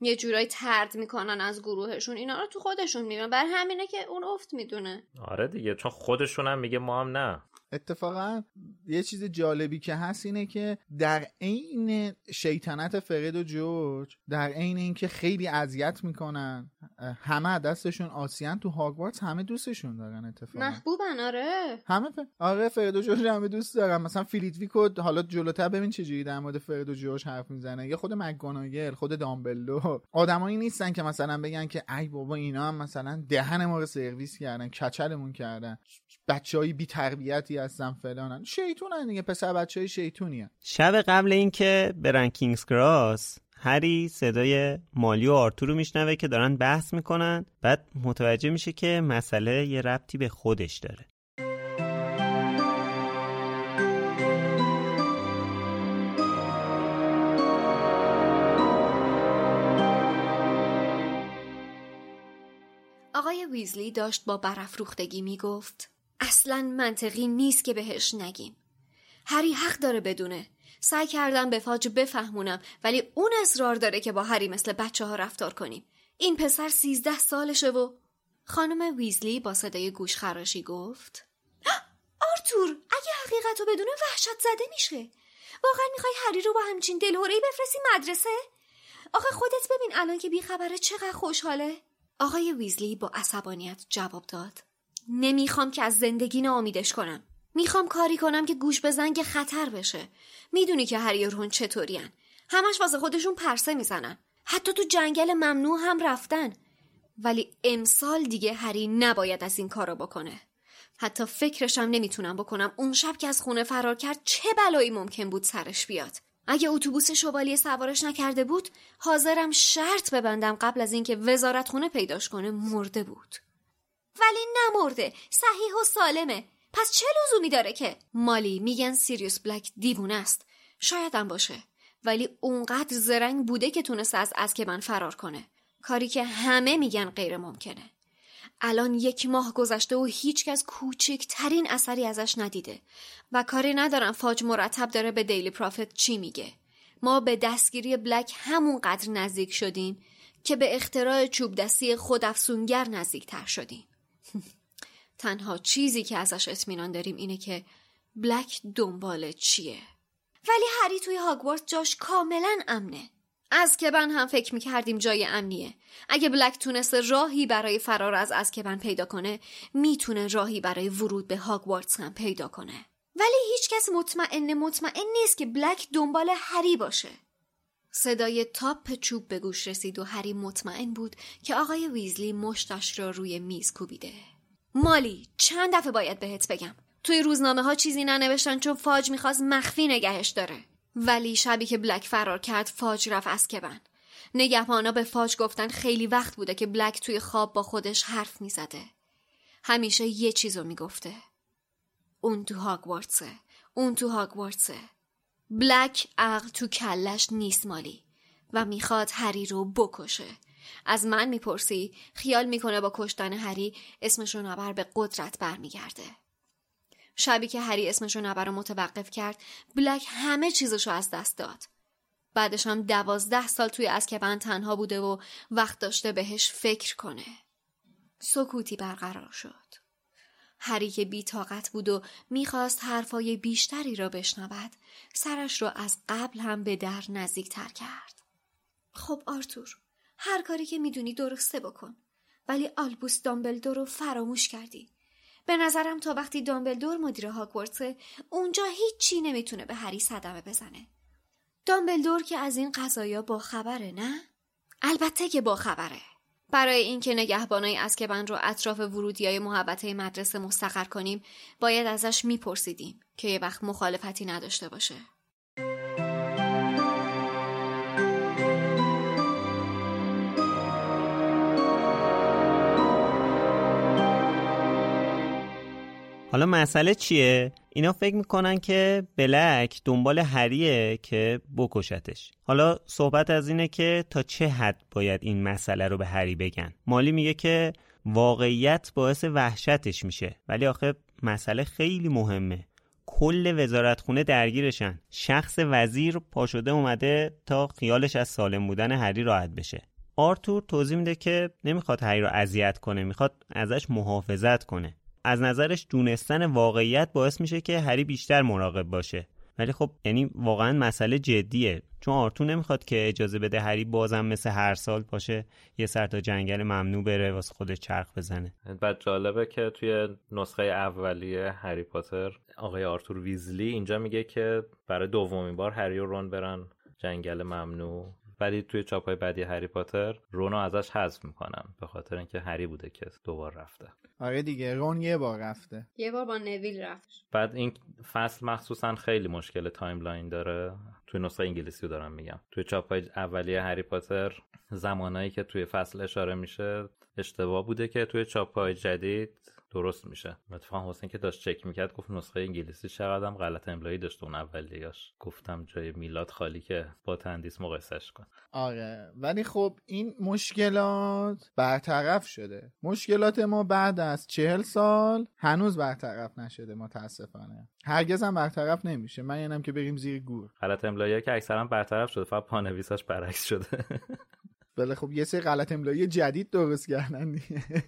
[SPEAKER 4] یه جورایی ترد می‌کنن از گروهشون. اینا رو تو خودشون می‌بینن. بر همینه که اون افت می‌دونه.
[SPEAKER 3] آره دیگه. چون خودشون هم میگه ما هم نه.
[SPEAKER 5] اتفاقا یه چیز جالبی که هست اینه که در عین شیطنت فرد و جورج در عین اینکه خیلی اذیت می‌کنن همه دستشون عاصی‌ان تو هاگوارتس همه دوستشون دارن اتفاقا.
[SPEAKER 4] محبوبن آره.
[SPEAKER 5] همه ف... آره فرد و جورج همه دوست دارن. مثلا فلیت‌ویکو حالا جلوتر ببین چجوری در مورد فرد و جورج حرف می‌زنه. یا خود مکگوناگل خود دامبلدور. آدمایی نیستن که مثلا بگن که ای بابا اینا هم مثلا دهن ما رو سرویس کردن کچلمون کردن. بچه بی تربیتی هستن فلانن. شیطونن دیگه پسر بچه های شیطونی
[SPEAKER 2] شب قبل اینکه برن کینگز کراس هری صدای مالی و آرتور رو میشنوه که دارن بحث می‌کنن. بعد متوجه میشه که مسئله یه ربطی به خودش داره.
[SPEAKER 4] آقای ویزلی داشت با برافروختگی می‌گفت. اصلا منطقی نیست که بهش نگیم. هری حق داره بدونه. سعی کردم به فاج بفهمونم ولی اون اصرار داره که با هری مثل بچه ها رفتار کنیم. این پسر سیزده سالشه و خانم ویزلی با صدای گوش خراشی گفت آرتور اگه حقیقت رو بدونه وحشت زده میشه. واقعا می‌خوای هری رو با همچین دلهورهی بفرستی مدرسه؟ آخه خودت ببین الان که بیخبره چقدر خوشحاله. آقای ویزلی با عصبانیت جواب داد نمی‌خوام که از زندگی ناامیدش کنم. می‌خوام کاری کنم که گوش بزن که خطر بشه. می‌دونی که هری و رون چطورین همش واسه خودشون پرسه می‌زنن. حتی تو جنگل ممنوع هم رفتن. ولی امسال دیگه هری نباید از این کارو بکنه. حتی فکرشم نمی‌تونم بکنم اون شب که از خونه فرار کرد چه بلایی ممکن بود سرش بیاد. اگه اتوبوس شوالیه سوارش نکرده بود حاضرم شرط ببندم قبل از اینکه وزارت خونه پیداش کنه مرده بود. ولی نمرده صحیح و سالمه. پس چه لزومی داره که؟ مالی میگن سیریوس بلک دیوونه است. شایدم باشه. ولی اونقدر زرنگ بوده که تونسته از اسکبن فرار کنه. کاری که همه میگن غیر ممکنه. الان یک ماه گذشته و هیچکس کوچکترین اثری ازش ندیده. و کاری ندارم فاج مرتب داره به دیلی پرافت چی میگه. ما به دستگیری بلک همونقدر نزدیک شدیم که به اختراع چوب دستی خود افسونگر نزدیک تر شدیم. تنها چیزی که ازش اطمینان داریم اینه که بلک دنبال چیه. ولی هری توی هاگوارت جاش کاملا امنه. از کبن هم فکر می‌کردیم جای امنیه. اگه بلک تونسته راهی برای فرار از ازکبن پیدا کنه می‌تونه راهی برای ورود به هاگوارتس هم پیدا کنه. ولی هیچکس مطمئن مطمئن نیست که بلک دنبال هری باشه. صدای تاپ چوب به گوش رسید و هری مطمئن بود که آقای ویزلی مشتش را روی میز کوبیده. مالی چند دفعه باید بهت بگم. توی روزنامه ها چیزی ننوشتن چون فاج می‌خواست مخفی نگهش داره. ولی شبی که بلک فرار کرد فاج رفت از کبن. نگهبانا به فاج گفتن خیلی وقت بوده که بلک توی خواب با خودش حرف می‌زده. همیشه یه چیزو می‌گفته. اون تو هاگوارتسه. اون تو هاگوارتسه. بلک عقل تو کلش نیست مالی. و می‌خواد هری رو بکشه. از من می‌پرسی خیال می‌کنه با کشتن هری اسمش رو نبر به قدرت برمیگرده. شبی که هری اسمش رو نبر رو متوقف کرد بلک همه چیزش رو از دست داد. بعدش هم دوازده سال توی اسکبن تنها بوده و وقت داشته بهش فکر کنه. سکوتی برقرار شد. هری که بی طاقت بود و می‌خواست حرفای بیشتری را بشنود سرش را از قبل هم به در نزدیک تر کرد. خب آرتور هر کاری که می‌دونی درسته بکن. ولی آلبوس دامبلدور رو فراموش کردی. به نظرم تا وقتی دامبلدور مدیر هاگوارتسه اونجا هیچی نمی‌تونه به هری صدمه بزنه. دامبلدور که از این قضایا با خبره نه؟ البته که با خبره برای اینکه نگهبانای اسکبن رو اطراف ورودی های محبته مدرسه مستقر کنیم باید ازش میپرسیدیم که یه وقت مخالفتی نداشته باشه
[SPEAKER 2] حالا مسئله چیه؟ اینا فکر می‌کنن که بلک دنبال هریه که بکشتش. حالا صحبت از اینه که تا چه حد باید این مسئله رو به هری بگن. مالی میگه که واقعیت باعث وحشتش میشه. ولی آخه مسئله خیلی مهمه. کل وزارتخونه درگیرشن. شخص وزیر پاشده اومده تا خیالش از سالم بودن هری راحت بشه. آرتور توضیح میده که نمی‌خواد هری رو اذیت کنه می‌خواد ازش محافظت کنه. از نظرش دونستن واقعیت باعث میشه که هری بیشتر مراقب باشه. ولی خب یعنی واقعا مسئله جدیه. چون آرتور نمی‌خواد که اجازه بده هری بازم مثل هر سال باشه یه سر تا جنگل ممنوع بره واسه خودش چرخ بزنه.
[SPEAKER 3] بعد جالبه که توی نسخه اولیه هری پاتر آقای آرتور ویزلی اینجا میگه که برای دومین بار هری و رون برن جنگل ممنوع. ولی توی چاپ های بعدی هری پاتر رونو ازش حذف می‌کنن به خاطر اینکه هری بوده که دوبار رفته.
[SPEAKER 5] آره دیگه رون یه بار رفته.
[SPEAKER 4] یه بار با نویل رفت
[SPEAKER 3] بعد این فصل مخصوصا خیلی مشکل timeline داره. توی نسخه انگلیسی رو دارم میگم. توی چاپ های اولیه هری پاتر زمانایی که توی فصل اشاره میشه اشتباه بوده که توی چاپ های جدید درست میشه. اتفاقا حسین که داشت چک می‌کرد گفت نسخه انگلیسی چقدرم غلط املایی داشته اون اولیاش گفتم جای میلاد خالی که با تندیس مقایسش کن.
[SPEAKER 5] آره ولی خب این مشکلات برطرف شده. مشکلات ما بعد از چهل سال هنوز برطرف نشده متاسفانه. هرگز هم برطرف نمیشه. من اینم که بریم زیر گور.
[SPEAKER 3] غلط املایی که اکثرا برطرف شده فقط پانویساش برعکس شده. (laughs)
[SPEAKER 5] بله خب یه سری غلط املایی جدید درست کردن. دیگه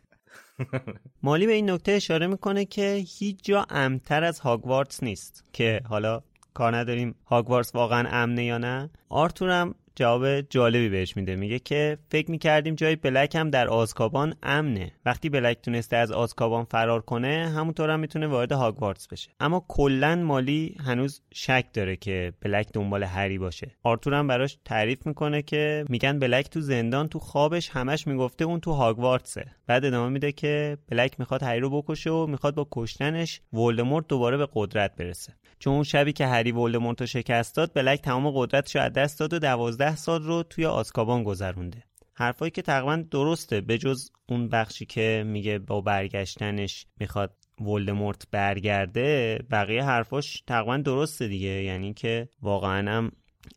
[SPEAKER 2] مالی به این نکته اشاره می‌کنه که هیچ جا امتر از هاگوارتس نیست که حالا کار نداریم هاگوارتس واقعا امنه یا نه. آرتورم جواب جالبی بهش میده. میگه که فکر می‌کردیم جای بلک هم در آزکابان امنه. وقتی بلک تونسته از آزکابان فرار کنه همونطور هم می‌تونه وارد هاگوارتس بشه. اما کلا مالی هنوز شک داره که بلک دنبال هری باشه. آرتور هم براش تعریف می‌کنه که میگن بلک تو زندان تو خوابش همش می‌گفته اون تو هاگوارتسه. بعد ادامه میده که بلک می‌خواد هری رو بکشه و می‌خواد با کشتنش ولدمورت دوباره به قدرت برسه. چون اون شبی که هری ولدمورت رو شکست داد بلک تمام قدرتش رو از دست داد و دوازده سال رو توی آسکابان گذرونده. حرفایی که تقریبا درسته به جز اون بخشی که میگه با برگشتنش می‌خواد ولدمورت برگرده بقیه حرفاش تقریبا درسته دیگه. یعنی که واقعا هم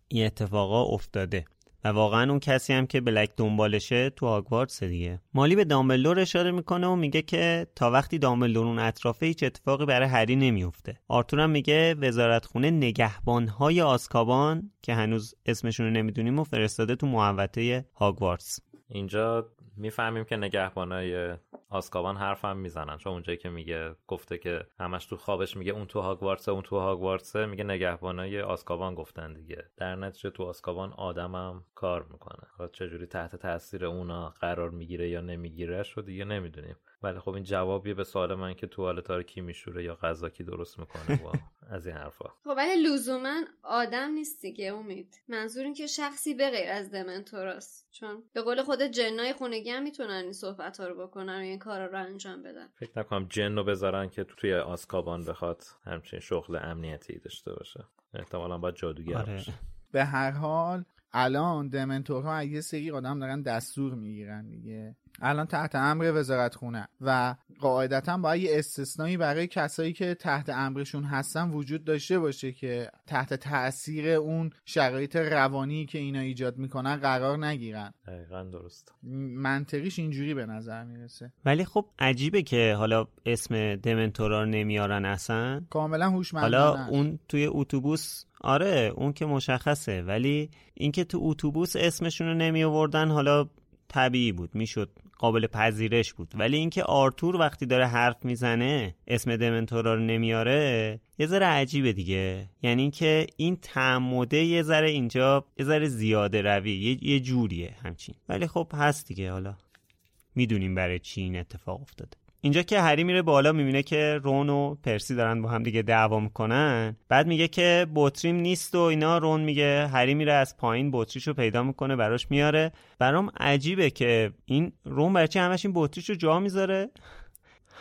[SPEAKER 2] این اتفاقا افتاده. و واقعا اون کسی هم که بلک دنبالشه تو هاگوارتس دیگه. مالی به دامبلدور اشاره می‌کنه و میگه که تا وقتی دامبلدور اون اطرافه هیچ اتفاقی برای هری نمیفته آرتور هم میگه وزارتخونه نگهبانهای آسکابان که هنوز اسمشون رو نمی‌دونیم و فرستاده تو محوطه هاگوارتس.
[SPEAKER 3] اینجا می‌فهمیم که نگهبانای آسکابان حرفم می‌زنن. چون اونجایی که میگه گفته که همش تو خوابش میگه اون تو هاگوارتسه اون تو هاگوارتسه میگه نگهبانای آسکابان گفتن دیگه. در نتیجه تو آسکابان آدمم کار می‌کنه. حالا چجوری تحت تاثیر اونا قرار می‌گیره یا نمی‌گیره شو دیگه نمی‌دونیم. ولی خب این جوابیه به سوال من که توالت کی میشوره یا غذا کی درست می‌کنه با (laughs) از این حرفا.
[SPEAKER 4] خب ولی لزوما آدم نیست دیگه امید. منظور این که شخصی به غیر از دمنتوراست چون به قول خود جنای خونگی هم می‌تونن این صحبت ها رو بکنن و این کارا رو انجام بدن.
[SPEAKER 3] فکر نکنم جن رو بذارن که توی آسکابان بخواد همچین شغل امنیتی داشته باشه. احتمالا باید جادوگر
[SPEAKER 2] آره.
[SPEAKER 3] باشه.
[SPEAKER 5] به هر حال الان دمنتورها از یه سری آدم دارن دستور می‌گیرن دیگه. الان تحت امر وزارت خونه و قاعدتا باید یه استثنایی برای کسایی که تحت امرشون هستن وجود داشته باشه که تحت تاثیر اون شرایط روانی که اینا ایجاد می‌کنن قرار نگیرن.
[SPEAKER 3] دقیقا درست.
[SPEAKER 5] منطقیش اینجوری به نظر می‌رسه.
[SPEAKER 2] ولی خب عجیبه که حالا اسم دمنتورا رو نمیارن اصلا.
[SPEAKER 5] کاملا هوشمندانه
[SPEAKER 2] حالا اون توی اتوبوس آره اون که مشخصه ولی اینکه تو اتوبوس اسمشون رو نمی آوردن حالا طبیعی بود می‌شد قابل پذیرش بود. ولی اینکه آرتور وقتی داره حرف می‌زنه اسم دمنتورا رو نمیاره یه ذره عجیبه دیگه. یعنی اینکه این تعمده یه ذره اینجا یه ذره زیاده روی یه, یه جوریه همچین. ولی خب هست دیگه حالا می‌دونیم برای چی این اتفاق افتاده. اینجا که هری میره بالا می‌بینه که رون و پرسی دارن با هم دیگه دعوا می‌کنن. بعد میگه که بطریم نیست و اینا. رون میگه هری میره از پایین بطریشو پیدا می‌کنه براش میاره. برام عجیبه که این رون برای چی همش این بطریشو جا می‌ذاره؟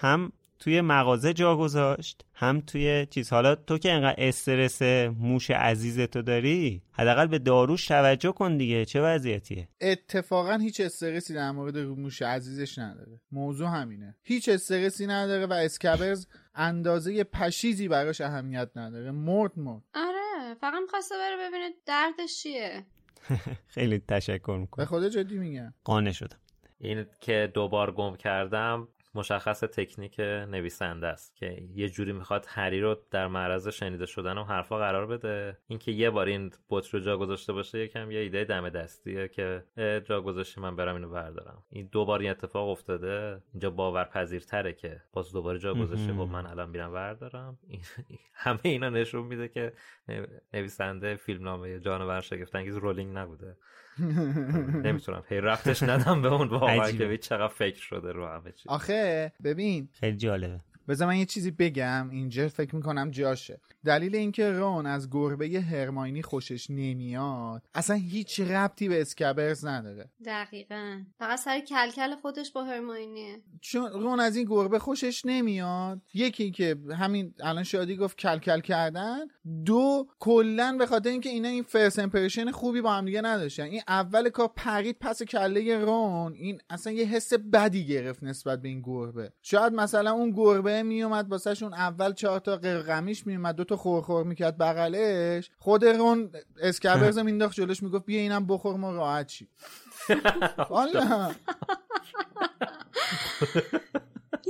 [SPEAKER 2] هم توی مغازه جا گذاشت هم توی چیز. حالا تو که انقدر استرس موش عزیز تو داری حداقل به داروش توجه کن دیگه چه وضعیتیه؟
[SPEAKER 5] اتفاقا هیچ استرسی در مورد موش عزیزش نداره. موضوع همینه. هیچ استرسی نداره و اسکبرز اندازه پشیزی براش اهمیت نداره. مرد مرد.
[SPEAKER 4] آره فقط می‌خواسته بره ببینه دردش چیه. (laughs)
[SPEAKER 2] خیلی تشکر
[SPEAKER 5] به
[SPEAKER 2] می‌کنم
[SPEAKER 5] خدا جدی میگم.
[SPEAKER 2] قانع شدم.
[SPEAKER 3] این که دوبار گم کردم مشخص تکنیک نویسنده است که یه جوری می‌خواد هری رو در معرض شنیده شدن و حرفا قرار بده. اینکه یه بار این بطر رو جا گذاشته باشه یکم یه ایده دم دستیه که جا گذاشتی من برم اینو بردارم. این دو بار این اتفاق افتاده. اینجا باورپذیرتره که باز دوباره جا گذاشته خب من الان میرم بردارم. (laughs) همه اینا نشون میده که نویسنده فیلمنامه جانور شگفت انگیز رولینگ نبوده. نمی‌تونم. هی رفتش ندم به اون واقعا که چقدر فکر شده رو همه چی
[SPEAKER 5] آخه ببین.
[SPEAKER 2] خیلی جالبه.
[SPEAKER 5] بذار من یه چیزی بگم اینجا فکر می‌کنم جاشه. دلیل اینکه رون از گربه هرماینی خوشش نمیاد اصلا هیچ ربطی به اسکبرز نداره.
[SPEAKER 4] دقیقا. فقط سر کلکل خودش با هرماینیه.
[SPEAKER 5] چون رون از این گربه خوشش نمیاد. یکی که همین الان شادی گفت کلکل کردن دو کلا به خاطر اینکه اینا این فرست امپرشن خوبی با هم دیگه نداشتن. این اول کار پرید پس کله رون. این اصلا یه حس بدی گرفت نسبت به این گربه. شاید مثلا اون گربه میومد واسهشون اول چهار تا قرقمیش میومد دو تا خورخور می‌کرد بغلش. خود رون اسکبرز مینداخت جلوش می‌گفت بیا اینم بخور ما راحت حالا (laughs) (laughs)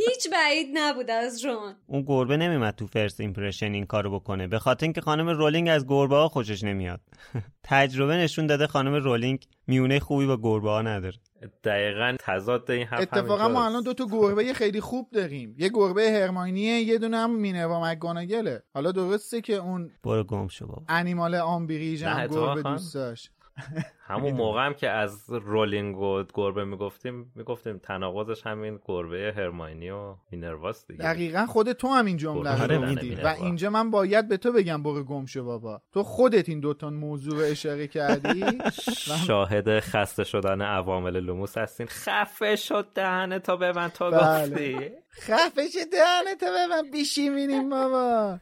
[SPEAKER 4] هیچ بعید نبود از رون.
[SPEAKER 2] اون گربه نمیومد تو first impression این کارو بکنه. به خاطر اینکه خانم رولینگ از گربه ها خوشش نمیاد. (laughs) تجربه نشون داده خانم رولینگ میونه خوبی با گربه ها نداره.
[SPEAKER 3] دقیقا تضاد این حرف
[SPEAKER 5] اتفاقا ما الان دو تا گربه خیلی خوب داریم. یه گربه هرماینیه یه دونه هم مینروا مکگوناگله. حالا درسته که اون
[SPEAKER 2] برو گم شو بابا.
[SPEAKER 5] این مال آمبریج هم گربه دوست داشت. (laughs)
[SPEAKER 3] همون موقع هم که از رولینگ و گربه می‌گفتیم می‌گفتیم تناقضش همین گربه هرماینی و مینرواس دیگه.
[SPEAKER 5] دقیقا خود تو هم این جمله رو میدی و اینجا من باید به تو بگم برو گم شو بابا. تو خودت این دوتا موضوع رو اشاره کردی؟ (laughs)
[SPEAKER 3] شاهد خسته شدن عوامل لوموس هستین. خفه شد دهنه تا به من تا بله. گفتی.
[SPEAKER 5] خفه شد دهنه تا به من بیشی مینیم بابا.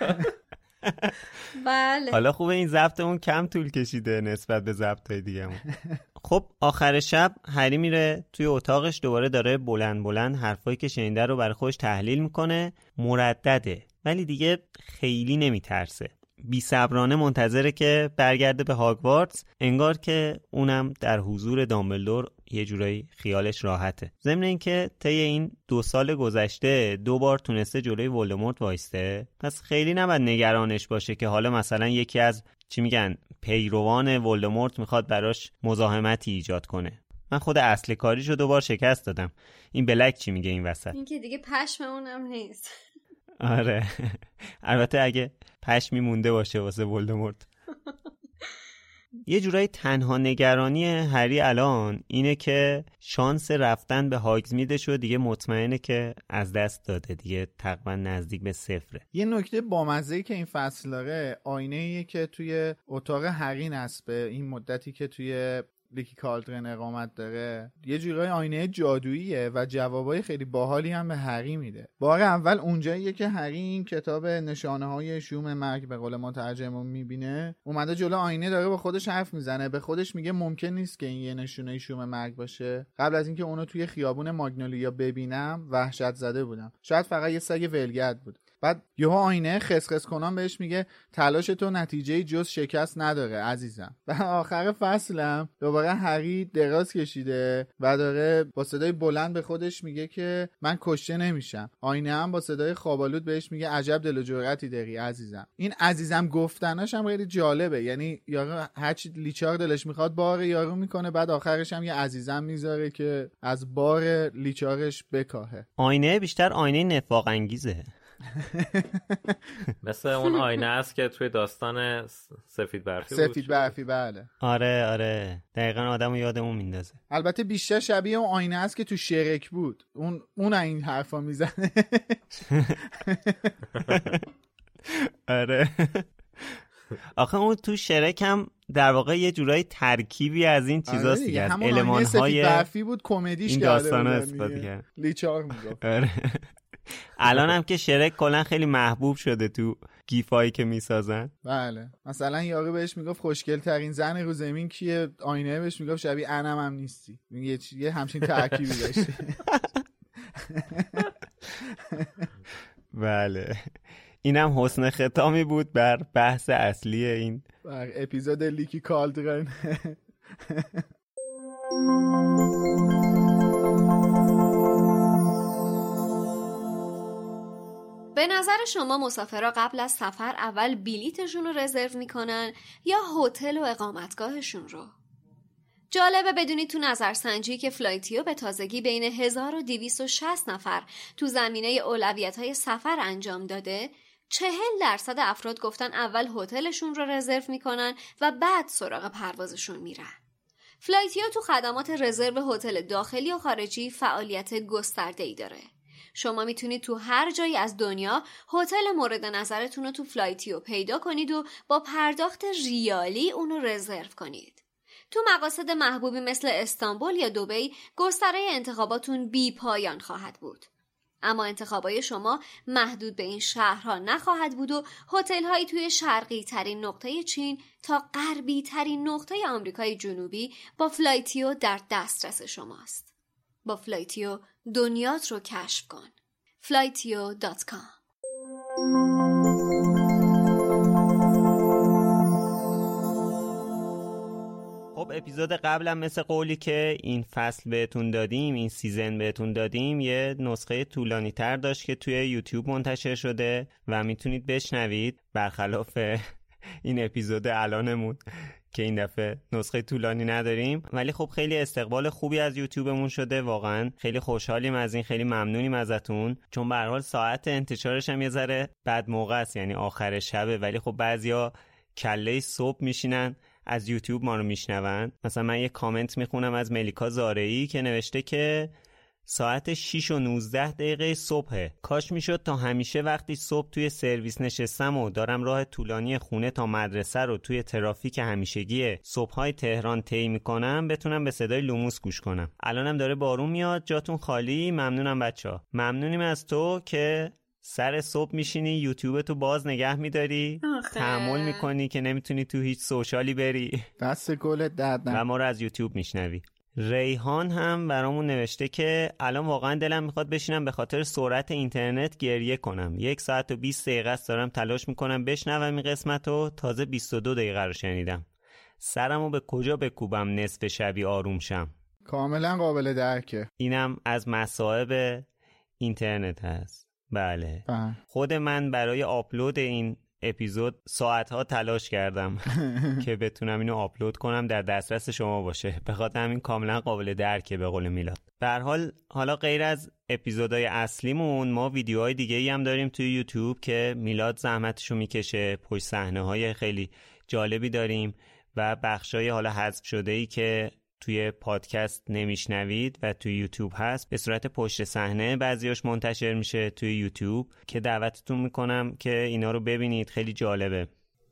[SPEAKER 5] (laughs)
[SPEAKER 4] بله.
[SPEAKER 2] حالا خوبه این ضبطمون کم طول کشیده نسبت به ضبط های دیگه خب آخر شب هری میره توی اتاقش دوباره داره بلند بلند حرفایی که شنیده رو برای خودش تحلیل می‌کنه. مردده ولی دیگه خیلی نمیترسه. بی صبرانه منتظره که برگرده به هاگوارتس انگار که اونم در حضور دامبلدور یه جورایی خیالش راحته. ضمن اینکه طی این دو سال گذشته دو بار تونسته جلوی ولدمورت وایسته. پس خیلی نباید نگرانش باشه که حالا مثلا یکی از چی میگن پیروان ولدمورت می‌خواد براش مزاحمتی ایجاد کنه. من خود اصل کاریشو دوبار شکست دادم. این بلک چی میگه این وسط؟
[SPEAKER 4] این که دیگه پشم اونم نیست.
[SPEAKER 2] آره. (laughs) البته اگه پشمی مونده باشه واسه ولدمورت. یه جورایی تنها نگرانی هری الان اینه که شانس رفتن به هاگزمیدش رو دیگه مطمئنه که از دست داده دیگه تقریبا نزدیک به صفره.
[SPEAKER 5] یه نکته بامزه که این فصل داره آینه که توی اتاق هری نصبه این مدتی که توی لیکی کالدرن اقامت داره. یه جورای آینه جادوییه و جوابای خیلی باحالی هم به هری میده. بار اول اونجاییه که هری این کتاب نشانه های شوم مرگ به قول ما ترجمه می‌بینه. اومده جلو آینه داره به خودش حرف می‌زنه. به خودش میگه ممکن نیست که این یه نشونه شوم مرگ باشه. قبل از اینکه اونو توی خیابون ماگنولیا ببینم وحشت زده بودم. شاید فقط یه سگ ولگرد بود. بعد یهو آینه خسخس کنان بهش میگه تلاش تو نتیجه جز شکست نداره عزیزم. (laughs) و آخر فصلم دوباره هری دراز کشیده و داره با صدای بلند به خودش میگه که من کشته نمیشم. آینه هم با صدای خوابالود بهش میگه عجب دل و جرأتی داری عزیزم. این عزیزم گفتناش هم خیلی جالبه. یعنی یارو هرچی لیچار دلش می‌خواد بار یارو می‌کنه بعد آخرش هم یه عزیزم می‌ذاره که از بار لیچارش بکاهه.
[SPEAKER 2] آینه بیشتر آینه نفاق انگیزه. (laughs)
[SPEAKER 3] مثل اون آینه است که توی داستان سفید برفی
[SPEAKER 5] سفید برفی بله.
[SPEAKER 2] آره آره. دقیقا آدم رو یادمون میندازه.
[SPEAKER 5] البته بیشتر شبیه اون آینه است که تو شرک بود. اون اون این حرفا می‌زنه. (laughs)
[SPEAKER 2] آره. آخه اون تو شرک هم در واقع یه جورایی ترکیبی از این چیزاست آره دیگه. از
[SPEAKER 5] علمان های برفی بود کمدیش
[SPEAKER 2] این داستان استفاده کرد
[SPEAKER 5] لیچار می‌گفت.
[SPEAKER 2] آره. الان هم که شرک کلا خیلی محبوب شده تو گیفایی که می‌سازن.
[SPEAKER 5] بله. مثلا یارو بهش می‌گفت خوشگل ترین زن رو زمین کیه؟ آینه بهش می‌گفت شبیه انم هم نیستی. یه, یه همچین ترکیبی داشته. (laughs)
[SPEAKER 2] بله. اینم حسن ختامی بود بر بحث اصلی این.
[SPEAKER 5] بر اپیزود لیکی کالدرن (laughs)
[SPEAKER 4] به نظر شما مسافرها قبل از سفر اول بلیتشون رو رزرو می‌کنن یا هتل و اقامتگاهشون رو جالبه بدونید تو نظرسنجی که فلایتیو به تازگی بین 1260 نفر تو زمینه اولویت های سفر انجام داده چهل درصد افراد گفتن اول هتلشون رو رزرو می‌کنن و بعد سراغ پروازشون میرن. فلایتیو تو خدمات رزرو هتل داخلی و خارجی فعالیت گسترده ای داره. شما می‌تونید تو هر جایی از دنیا هتل مورد نظرتون رو تو فلایتیو پیدا کنید و با پرداخت ریالی اونو رزرو کنید. تو مقاصد محبوبی مثل استانبول یا دوبی گستره انتخاباتون بی پایان خواهد بود. اما انتخابای شما محدود به این شهرها نخواهد بود و هتل هایی توی شرقی ترین نقطه چین تا غربی ترین نقطه آمریکای جنوبی با فلایتیو در دسترس شماست. با فلایتیو دنیات رو کشف کن. flytio.com
[SPEAKER 2] خب اپیزود قبلم مثل قولی که این فصل بهتون دادیم این سیزن بهتون دادیم یه نسخه طولانی تر داشت که توی یوتیوب منتشر شده و می‌تونید بشنوید برخلاف این اپیزود الانمون که این دفعه نسخه طولانی نداریم. ولی خب خیلی استقبال خوبی از یوتیوبمون شده واقعا. خیلی خوشحالیم از این خیلی ممنونیم ازتون. چون به حال ساعت انتشارش هم یه ذره بد موقع است یعنی آخر شبه. ولی خب بعضیا کله صبح میشینن از یوتیوب ما رو میشنون. مثلا من یه کامنت می‌خونم از ملیکا زارعی که نوشته که ساعت 6 و 19 دقیقه صبحه. کاش می‌شد تا همیشه وقتی صبح توی سرویس نشستم و دارم راه طولانی خونه تا مدرسه رو توی ترافیک همیشگی صبحهای تهران طی می‌کنم بتونم به صدای لوموس گوش کنم. الانم داره بارون میاد جاتون خالی. ممنونم بچه ها ممنونیم از تو که سر صبح میشینی یوتیوب تو باز نگه میداری. تحمل می‌کنی که نمی‌تونی تو هیچ سوشالی بری.
[SPEAKER 5] دست گلت درد
[SPEAKER 2] و ما رو از یوتیوب میشنوی. ریحان هم برامون نوشته که الان واقعا دلم می‌خواد بشینم به خاطر سرعت اینترنت گریه کنم. یک ساعت و 20 دقیقه است دارم تلاش می‌کنم بشنوم این قسمت رو تازه 22 دقیقه رو شنیدم. سرمو به کجا بکوبم نصف شبی آروم شم؟
[SPEAKER 5] کاملا قابل درکه.
[SPEAKER 2] اینم از مصائب اینترنت هست. بله. خود من برای آپلود این اپیزود ساعتها تلاش کردم (laughs) که بتونم اینو آپلود کنم در دسترس شما باشه. به خاطر همین کاملا قابل درکه به قول میلاد. به حال حالا غیر از اپیزودهای اصلیمون ما ویدیوهای دیگه ای هم داریم توی یوتیوب که میلاد زحمتشو می‌کشه. پشت صحنه های خیلی جالبی داریم و بخشای حالا حذف شده ای که توی پادکست نمیشنوید و توی یوتیوب هست به صورت پشت صحنه بعضیاش منتشر میشه توی یوتیوب که دعوتتون می‌کنم که اینا رو ببینید خیلی جالبه.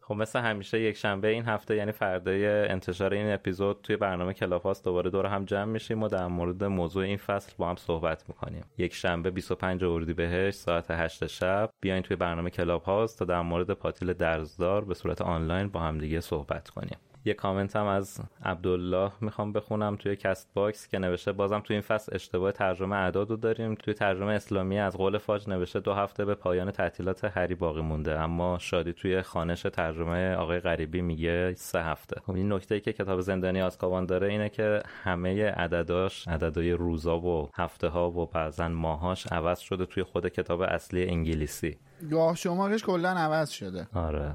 [SPEAKER 3] خب مثل همیشه یک شنبه این هفته یعنی فردای انتشار این اپیزود توی برنامه کلاب هاوس دوباره دور هم جمع میشیم و در مورد موضوع این فصل با هم صحبت می‌کنیم. یک شنبه 25 اردیبهشت ساعت 8 شب بیاین توی برنامه کلاب تا در مورد پاتیل درزدار به صورت آنلاین با هم دیگه صحبت کنیم. یه کامنت هم از عبدالله می‌خوام بخونم توی Castbox که نوشته بازم توی این فصل اشتباه ترجمه اعداد رو داریم. توی ترجمه اسلامی از قول فاج نوشته دو هفته به پایان تعطیلات هری باقی مونده. اما شادی توی خوانش ترجمه آقای غریبی میگه سه هفته. خب این نکته ای که کتاب زندانی آزکابان داره اینه که همه عدداش عددهای روزا و هفته ها و بعضا ماهاش عوض شده توی خود کتاب اصلی انگلیسی.
[SPEAKER 5] گاه شمارش کلا عوض شده.
[SPEAKER 3] آره.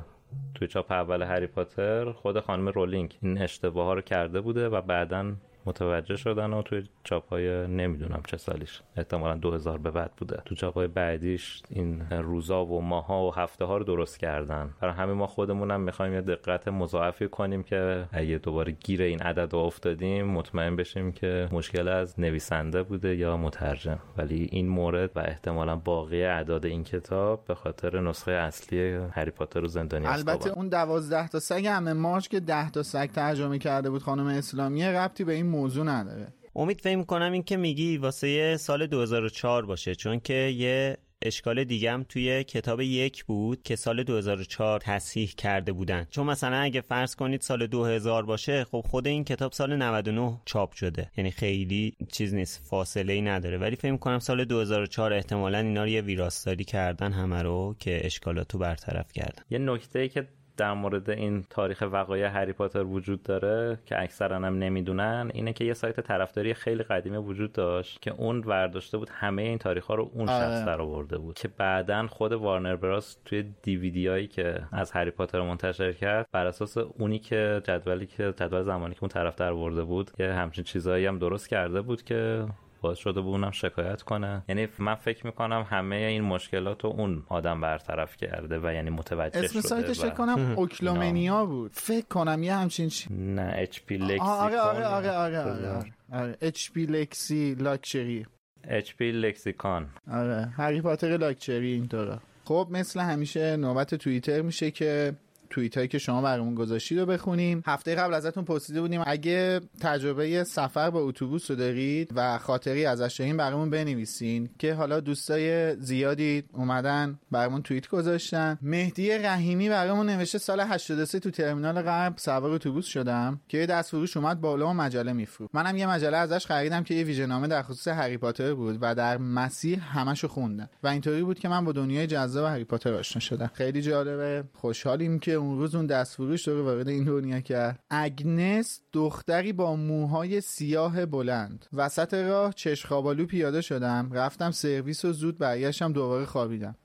[SPEAKER 3] توی چاپ اول هری پاتر خود خانم رولینگ این اشتباه ها رو کرده بوده و بعدا متوجه شدن و توی چاپ های نمی‌دونم چه سالیش احتمالا 2000 به بعد بوده. تو چاپ های بعدیش این روزا و ماها و هفته ها رو درست کردن. برای همه ما خودمونم می‌خوایم یه دقت مضاعفی کنیم که اگه دوباره گیر این عدد افتادیم مطمئن بشیم که مشکل از نویسنده بوده یا مترجم. ولی این مورد و احتمالا باقی اعداد این کتاب به خاطر نسخه اصلی هری پاتر و زندانی
[SPEAKER 5] البته اون دوازده تا سگ همه ماش که ده تا سگ ترجمه کرده بود خانم اسلامی ربطی به این موضوع نداره.
[SPEAKER 2] امید فکر کنم این که میگی واسه سال 2004 باشه چون که یه اشکال دیگه هم توی کتاب یک بود که سال 2004 تصحیح کرده بودن. چون مثلا اگه فرض کنید سال 2000 باشه خب خود این کتاب سال 99 چاپ شده. یعنی خیلی چیز نیست فاصله ای نداره. ولی فکر کنم سال 2004 احتمالا اینا رو یه ویراستاری کردن همه رو که اشکالاتو برطرف کردن.
[SPEAKER 3] یه نکته ای که در مورد این تاریخ وقایع هری پاتر وجود داره که اکثرا هم نمی‌دونن اینه که یه سایت طرفداری خیلی قدیمی وجود داشت که اون ورداشته بود همه این تاریخ ها رو اون
[SPEAKER 5] آره.
[SPEAKER 3] شخص در آورده بود که بعدا خود وارنر براس توی دیویدی هایی که از هری پاتر منتشر کرد بر اساس اونی که جدولی که جدول زمانی که اون طرف در آورده بود که همچین چیزهایی هم درست کرده بود که باعث شده بود اونم شکایت کنه. یعنی من فکر می‌کنم همه این مشکلات رو اون آدم برطرف کرده و یعنی متوجه
[SPEAKER 5] اسم
[SPEAKER 3] شده
[SPEAKER 5] سایتش. فکر کنم (laughs) اوکلومنیا بود. فکر کنم یه همچین چی
[SPEAKER 3] نه HP Lexi
[SPEAKER 5] آره آره آره آره آره آره. HP Lexi لاکچری.
[SPEAKER 3] HP Lexicon
[SPEAKER 5] آره. هری پاتر لاکچری اینطورا خب مثل همیشه نوبت توییتر میشه که توییت هایی که شما برامون گذاشتید رو بخونیم. هفته قبل ازتون پرسیده بودیم اگه تجربه سفر با اتوبوس رو دارید و خاطری ازش دارین برامون بنویسین که حالا دوستای زیادی اومدن برامون توییت گذاشتن. مهدی رحیمی برامون نوشته سال 83 تو ترمینال غرب سوار اتوبوس شدم که یه دست فروش اومد بالا و مجله میفروخت. منم یه مجله ازش خریدم که یه ویژه‌نامه در خصوص هری پاتر بود و در مسیر همشو خوندم. و اینطوری بود که من با دنیای جذاب هری پاتر آشنا شدم. خیلی جالبه. خوشحالیم که اون روز اون دست فروش داره وارد این دنیا کرد. اگنس دختری با موهای سیاه بلند. وسط راه چشخابالو پیاده شدم. رفتم سرویس و زود برگشتم دوباره خوابیدم.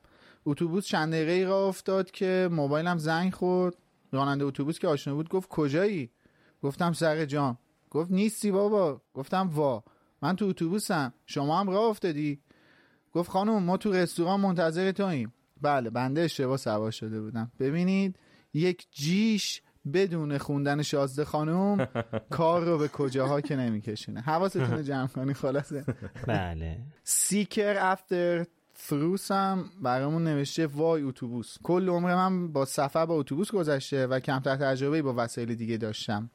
[SPEAKER 5] اتوبوس چند دقیقه راه افتاد که موبایلم زنگ خورد. راننده اتوبوس که آشنا بود گفت کجایی؟ گفتم سر جام. گفت نیستی بابا. گفتم وا. من تو اتوبوسم. شما هم راه افتادی؟ گفت خانم ما تو رستوران منتظر توییم. بله بنده اشتباه سوار شده بودم. ببینید یک جیش بدون خوندن شازده خانم (laughs) کار رو به کجاها که نمیکشونه. حواستون (laughs) جمع کنی خلاصه.
[SPEAKER 2] بله.
[SPEAKER 5] سیکر افتر فروس هم برامون نوشته وای اتوبوس. کل عمر من با سفر با اتوبوس گذشته و کمتر تجربه با وسایل دیگه داشتم.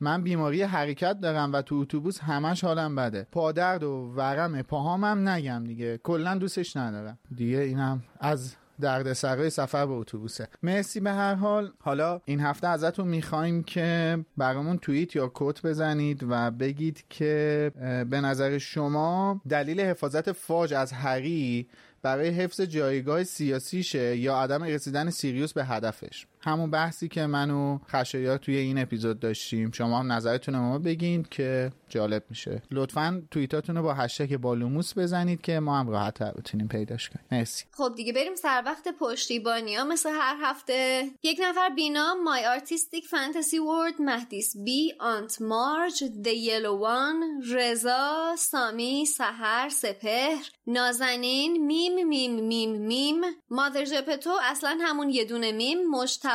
[SPEAKER 5] من بیماری حرکت دارم و تو اتوبوس همش حالم بده. پادرد و ورم پاهامم نگم دیگه. کلا دوستش ندارم. دیگه اینم از درد سرای سفر به اتوبوسه. مرسی به هر حال. حالا این هفته ازتون می‌خوایم که برامون توییت یا کوت بزنید و بگید که به نظر شما دلیل حفاظت فاج از هری برای حفظ جایگاه سیاسیشه یا عدم رسیدن سیریوس به هدفش. همون بحثی که من و خشایار توی این اپیزود داشتیم. شما هم نظرتون رو ما بگین که جالب میشه. لطفا توییتاتون رو با هشتگ بالوموس بزنید که ما هم راحت بتونیم پیداش کنیم. مرسی.
[SPEAKER 4] خب دیگه بریم سر وقت پشتیبانی ها مثل هر هفته یک نفر بینام مای آرتیستیک فانتزی ورد مهدیس بی آنت مارج د یلوان رضا سامی سحر سپهر نازنین میم میم میم میم. مادر جپتو اصلا همون یه دونه میم.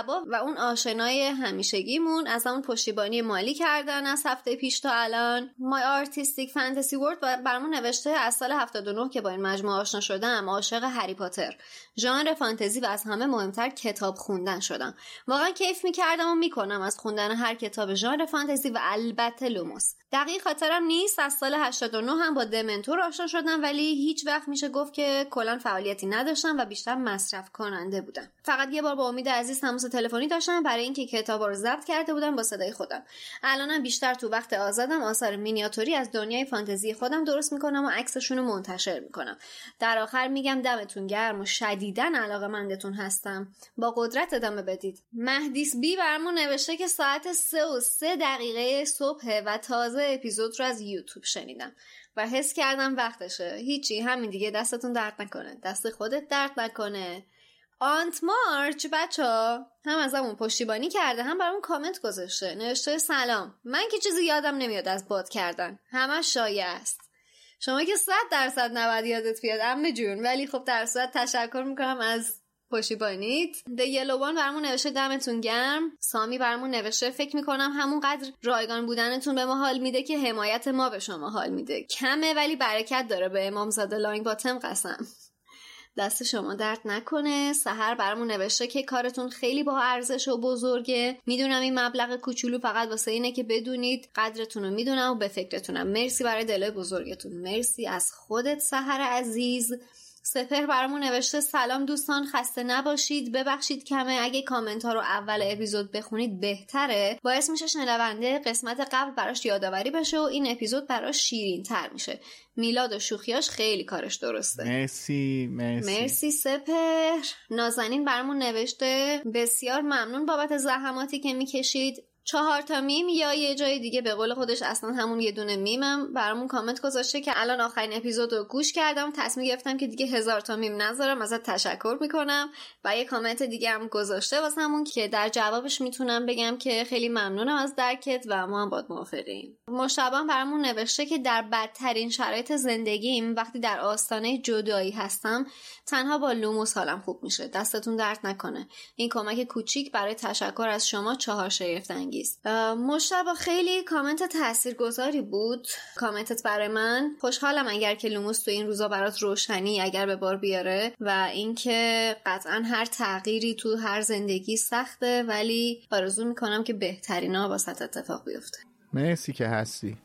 [SPEAKER 4] و اون آشنای همیشگیمون از همون پشتیبانی مالی کردن از هفته پیش تا الان. مای آرتیستیک فانتزی ورد برامون نوشته از سال 79 که با این مجموعه آشنا شدم عاشق هری پاتر. ژانر فانتزی و از همه مهمتر کتاب خوندن شدم. واقعا کیف می‌کردم و می‌کنم از خوندن هر کتاب ژانر فانتزی و البته لوموس. دقیق خاطرم نیست از سال 89 هم با دمنتور آشنا شدم ولی هیچ وقت میشه گفت که کلا فعالیتی نداشتم و بیشتر مصرف کننده بودم. فقط یه بار با امید عزیز تماس تلفنی داشتم برای اینکه کتابا رو ضبط کرده بودم با صدای خودم. الانم بیشتر تو وقت آزادم آثار مینیاتوری از دنیای فانتزی خودم درست می‌کنم و عکسشون رو منتشر می‌کنم. در آخر میگم دمتون گرم و شدیداً علاقه مندتون هستم. با قدرت ادامه بدید. مهدیس بی برمون نوشته که ساعت سه و سه دقیقه صبح و تازه اپیزود رو از یوتیوب شنیدم و حس کردم وقتشه. هیچی همین دیگه دستتون درد نکنه. دست خودت درد نکنه. آنت مارچ بچه هم از همون پشتیبانی کرده هم برامون کامنت گذاشته. نوشته سلام. من که چیزی یادم نمیاد از باد کردن. همش شایع است. شما که صد درصد نباید یادت بیاد امه جون. ولی خب در صورت تشکر می‌کنم از پشتیبانیت. د یلوان برامون نوشته دمتون گرم. سامی برامون نوشته فکر می‌کنم همونقدر رایگان بودنتون به ما حال میده که حمایت ما به شما حال میده. کمه ولی برکت داره. به امام زاده لانگ باتم قسم. دست شما درد نکنه. سهر برامون نوشته که کارتون خیلی با ارزش و بزرگه. می‌دونم این مبلغ کوچولو فقط واسه اینه که بدونید. قدرتون رو می‌دونم و به فکرتونم. مرسی برای دلای بزرگتون. مرسی از خودت سهر عزیز. سپهر برامون نوشته سلام دوستان خسته نباشید. ببخشید کمه اگه کامنت ها رو اول اپیزود بخونید بهتره. باعث میشه شنونده قسمت قبل براش یادآوری بشه و این اپیزود براش شیرین تر میشه. میلاد و شوخیاش خیلی کارش درسته.
[SPEAKER 5] مرسی مرسی.
[SPEAKER 4] مرسی سپهر نازنین برامون نوشته بسیار ممنون بابت زحماتی که می‌کشید. چهار تا میم یا یه جای دیگه به قول خودش اصلا همون یه دونه میمم. برامون کامنت گذاشته که الان آخرین اپیزود رو گوش کردم. تصمیم گرفتم که دیگه هزار تا میم نذارم ازت تشکر می‌کنم. و یه کامنت دیگه هم گذاشته واسمون که در جوابش می‌تونم بگم که خیلی ممنونم از درکت و ما هم باهات موافقیم. مجتبی برامون نوشته که در بدترین شرایط زندگیم وقتی در آستانه جدایی هستم تنها با لوموس حالم خوب میشه. دستتون درد نکنه. این کمک کوچیک برای تشکر از شما چهار شگفت انگیز مجتبی خیلی کامنت تاثیرگذاری بود. کامنتت برای من. خوشحالم اگر که لوموس تو این روزا برات روشنی اگر به بار بیاره و اینکه قطعا هر تغییری تو هر زندگی سخته ولی آرزو می‌کنم که بهترینا واست اتفاق بیفته.
[SPEAKER 5] مرسی که هستی.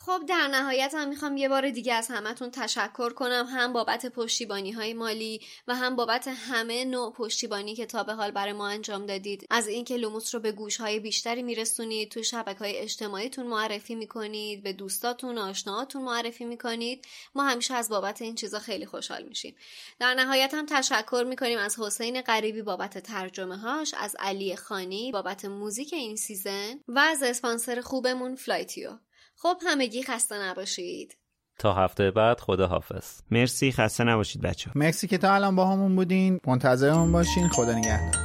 [SPEAKER 4] خب در نهایت هم می‌خوام یه بار دیگه از همتون تشکر کنم هم بابت پشتیبانی های مالی و هم بابت همه نوع پشتیبانی که تا به حال برای ما انجام دادید. از اینکه لوموس رو به گوش های بیشتری میرسونید تو شبکه های اجتماعیتون معرفی می‌کنید به دوستاتون آشناهاتون معرفی می‌کنید ما همیشه از بابت این چیزا خیلی خوشحال میشیم. در نهایت هم تشکر می‌کنیم از حسین غریبی بابت ترجمه هاش از علی خانی بابت موزیک این season و از اسپانسر خوبمون فلایتیو. خب همگی خسته نباشید.
[SPEAKER 3] تا هفته بعد خدا حافظ
[SPEAKER 2] مرسی خسته نباشید بچه
[SPEAKER 5] مرسی که تا الان با همون بودین. منتظرمون باشین. خدا نگهدار.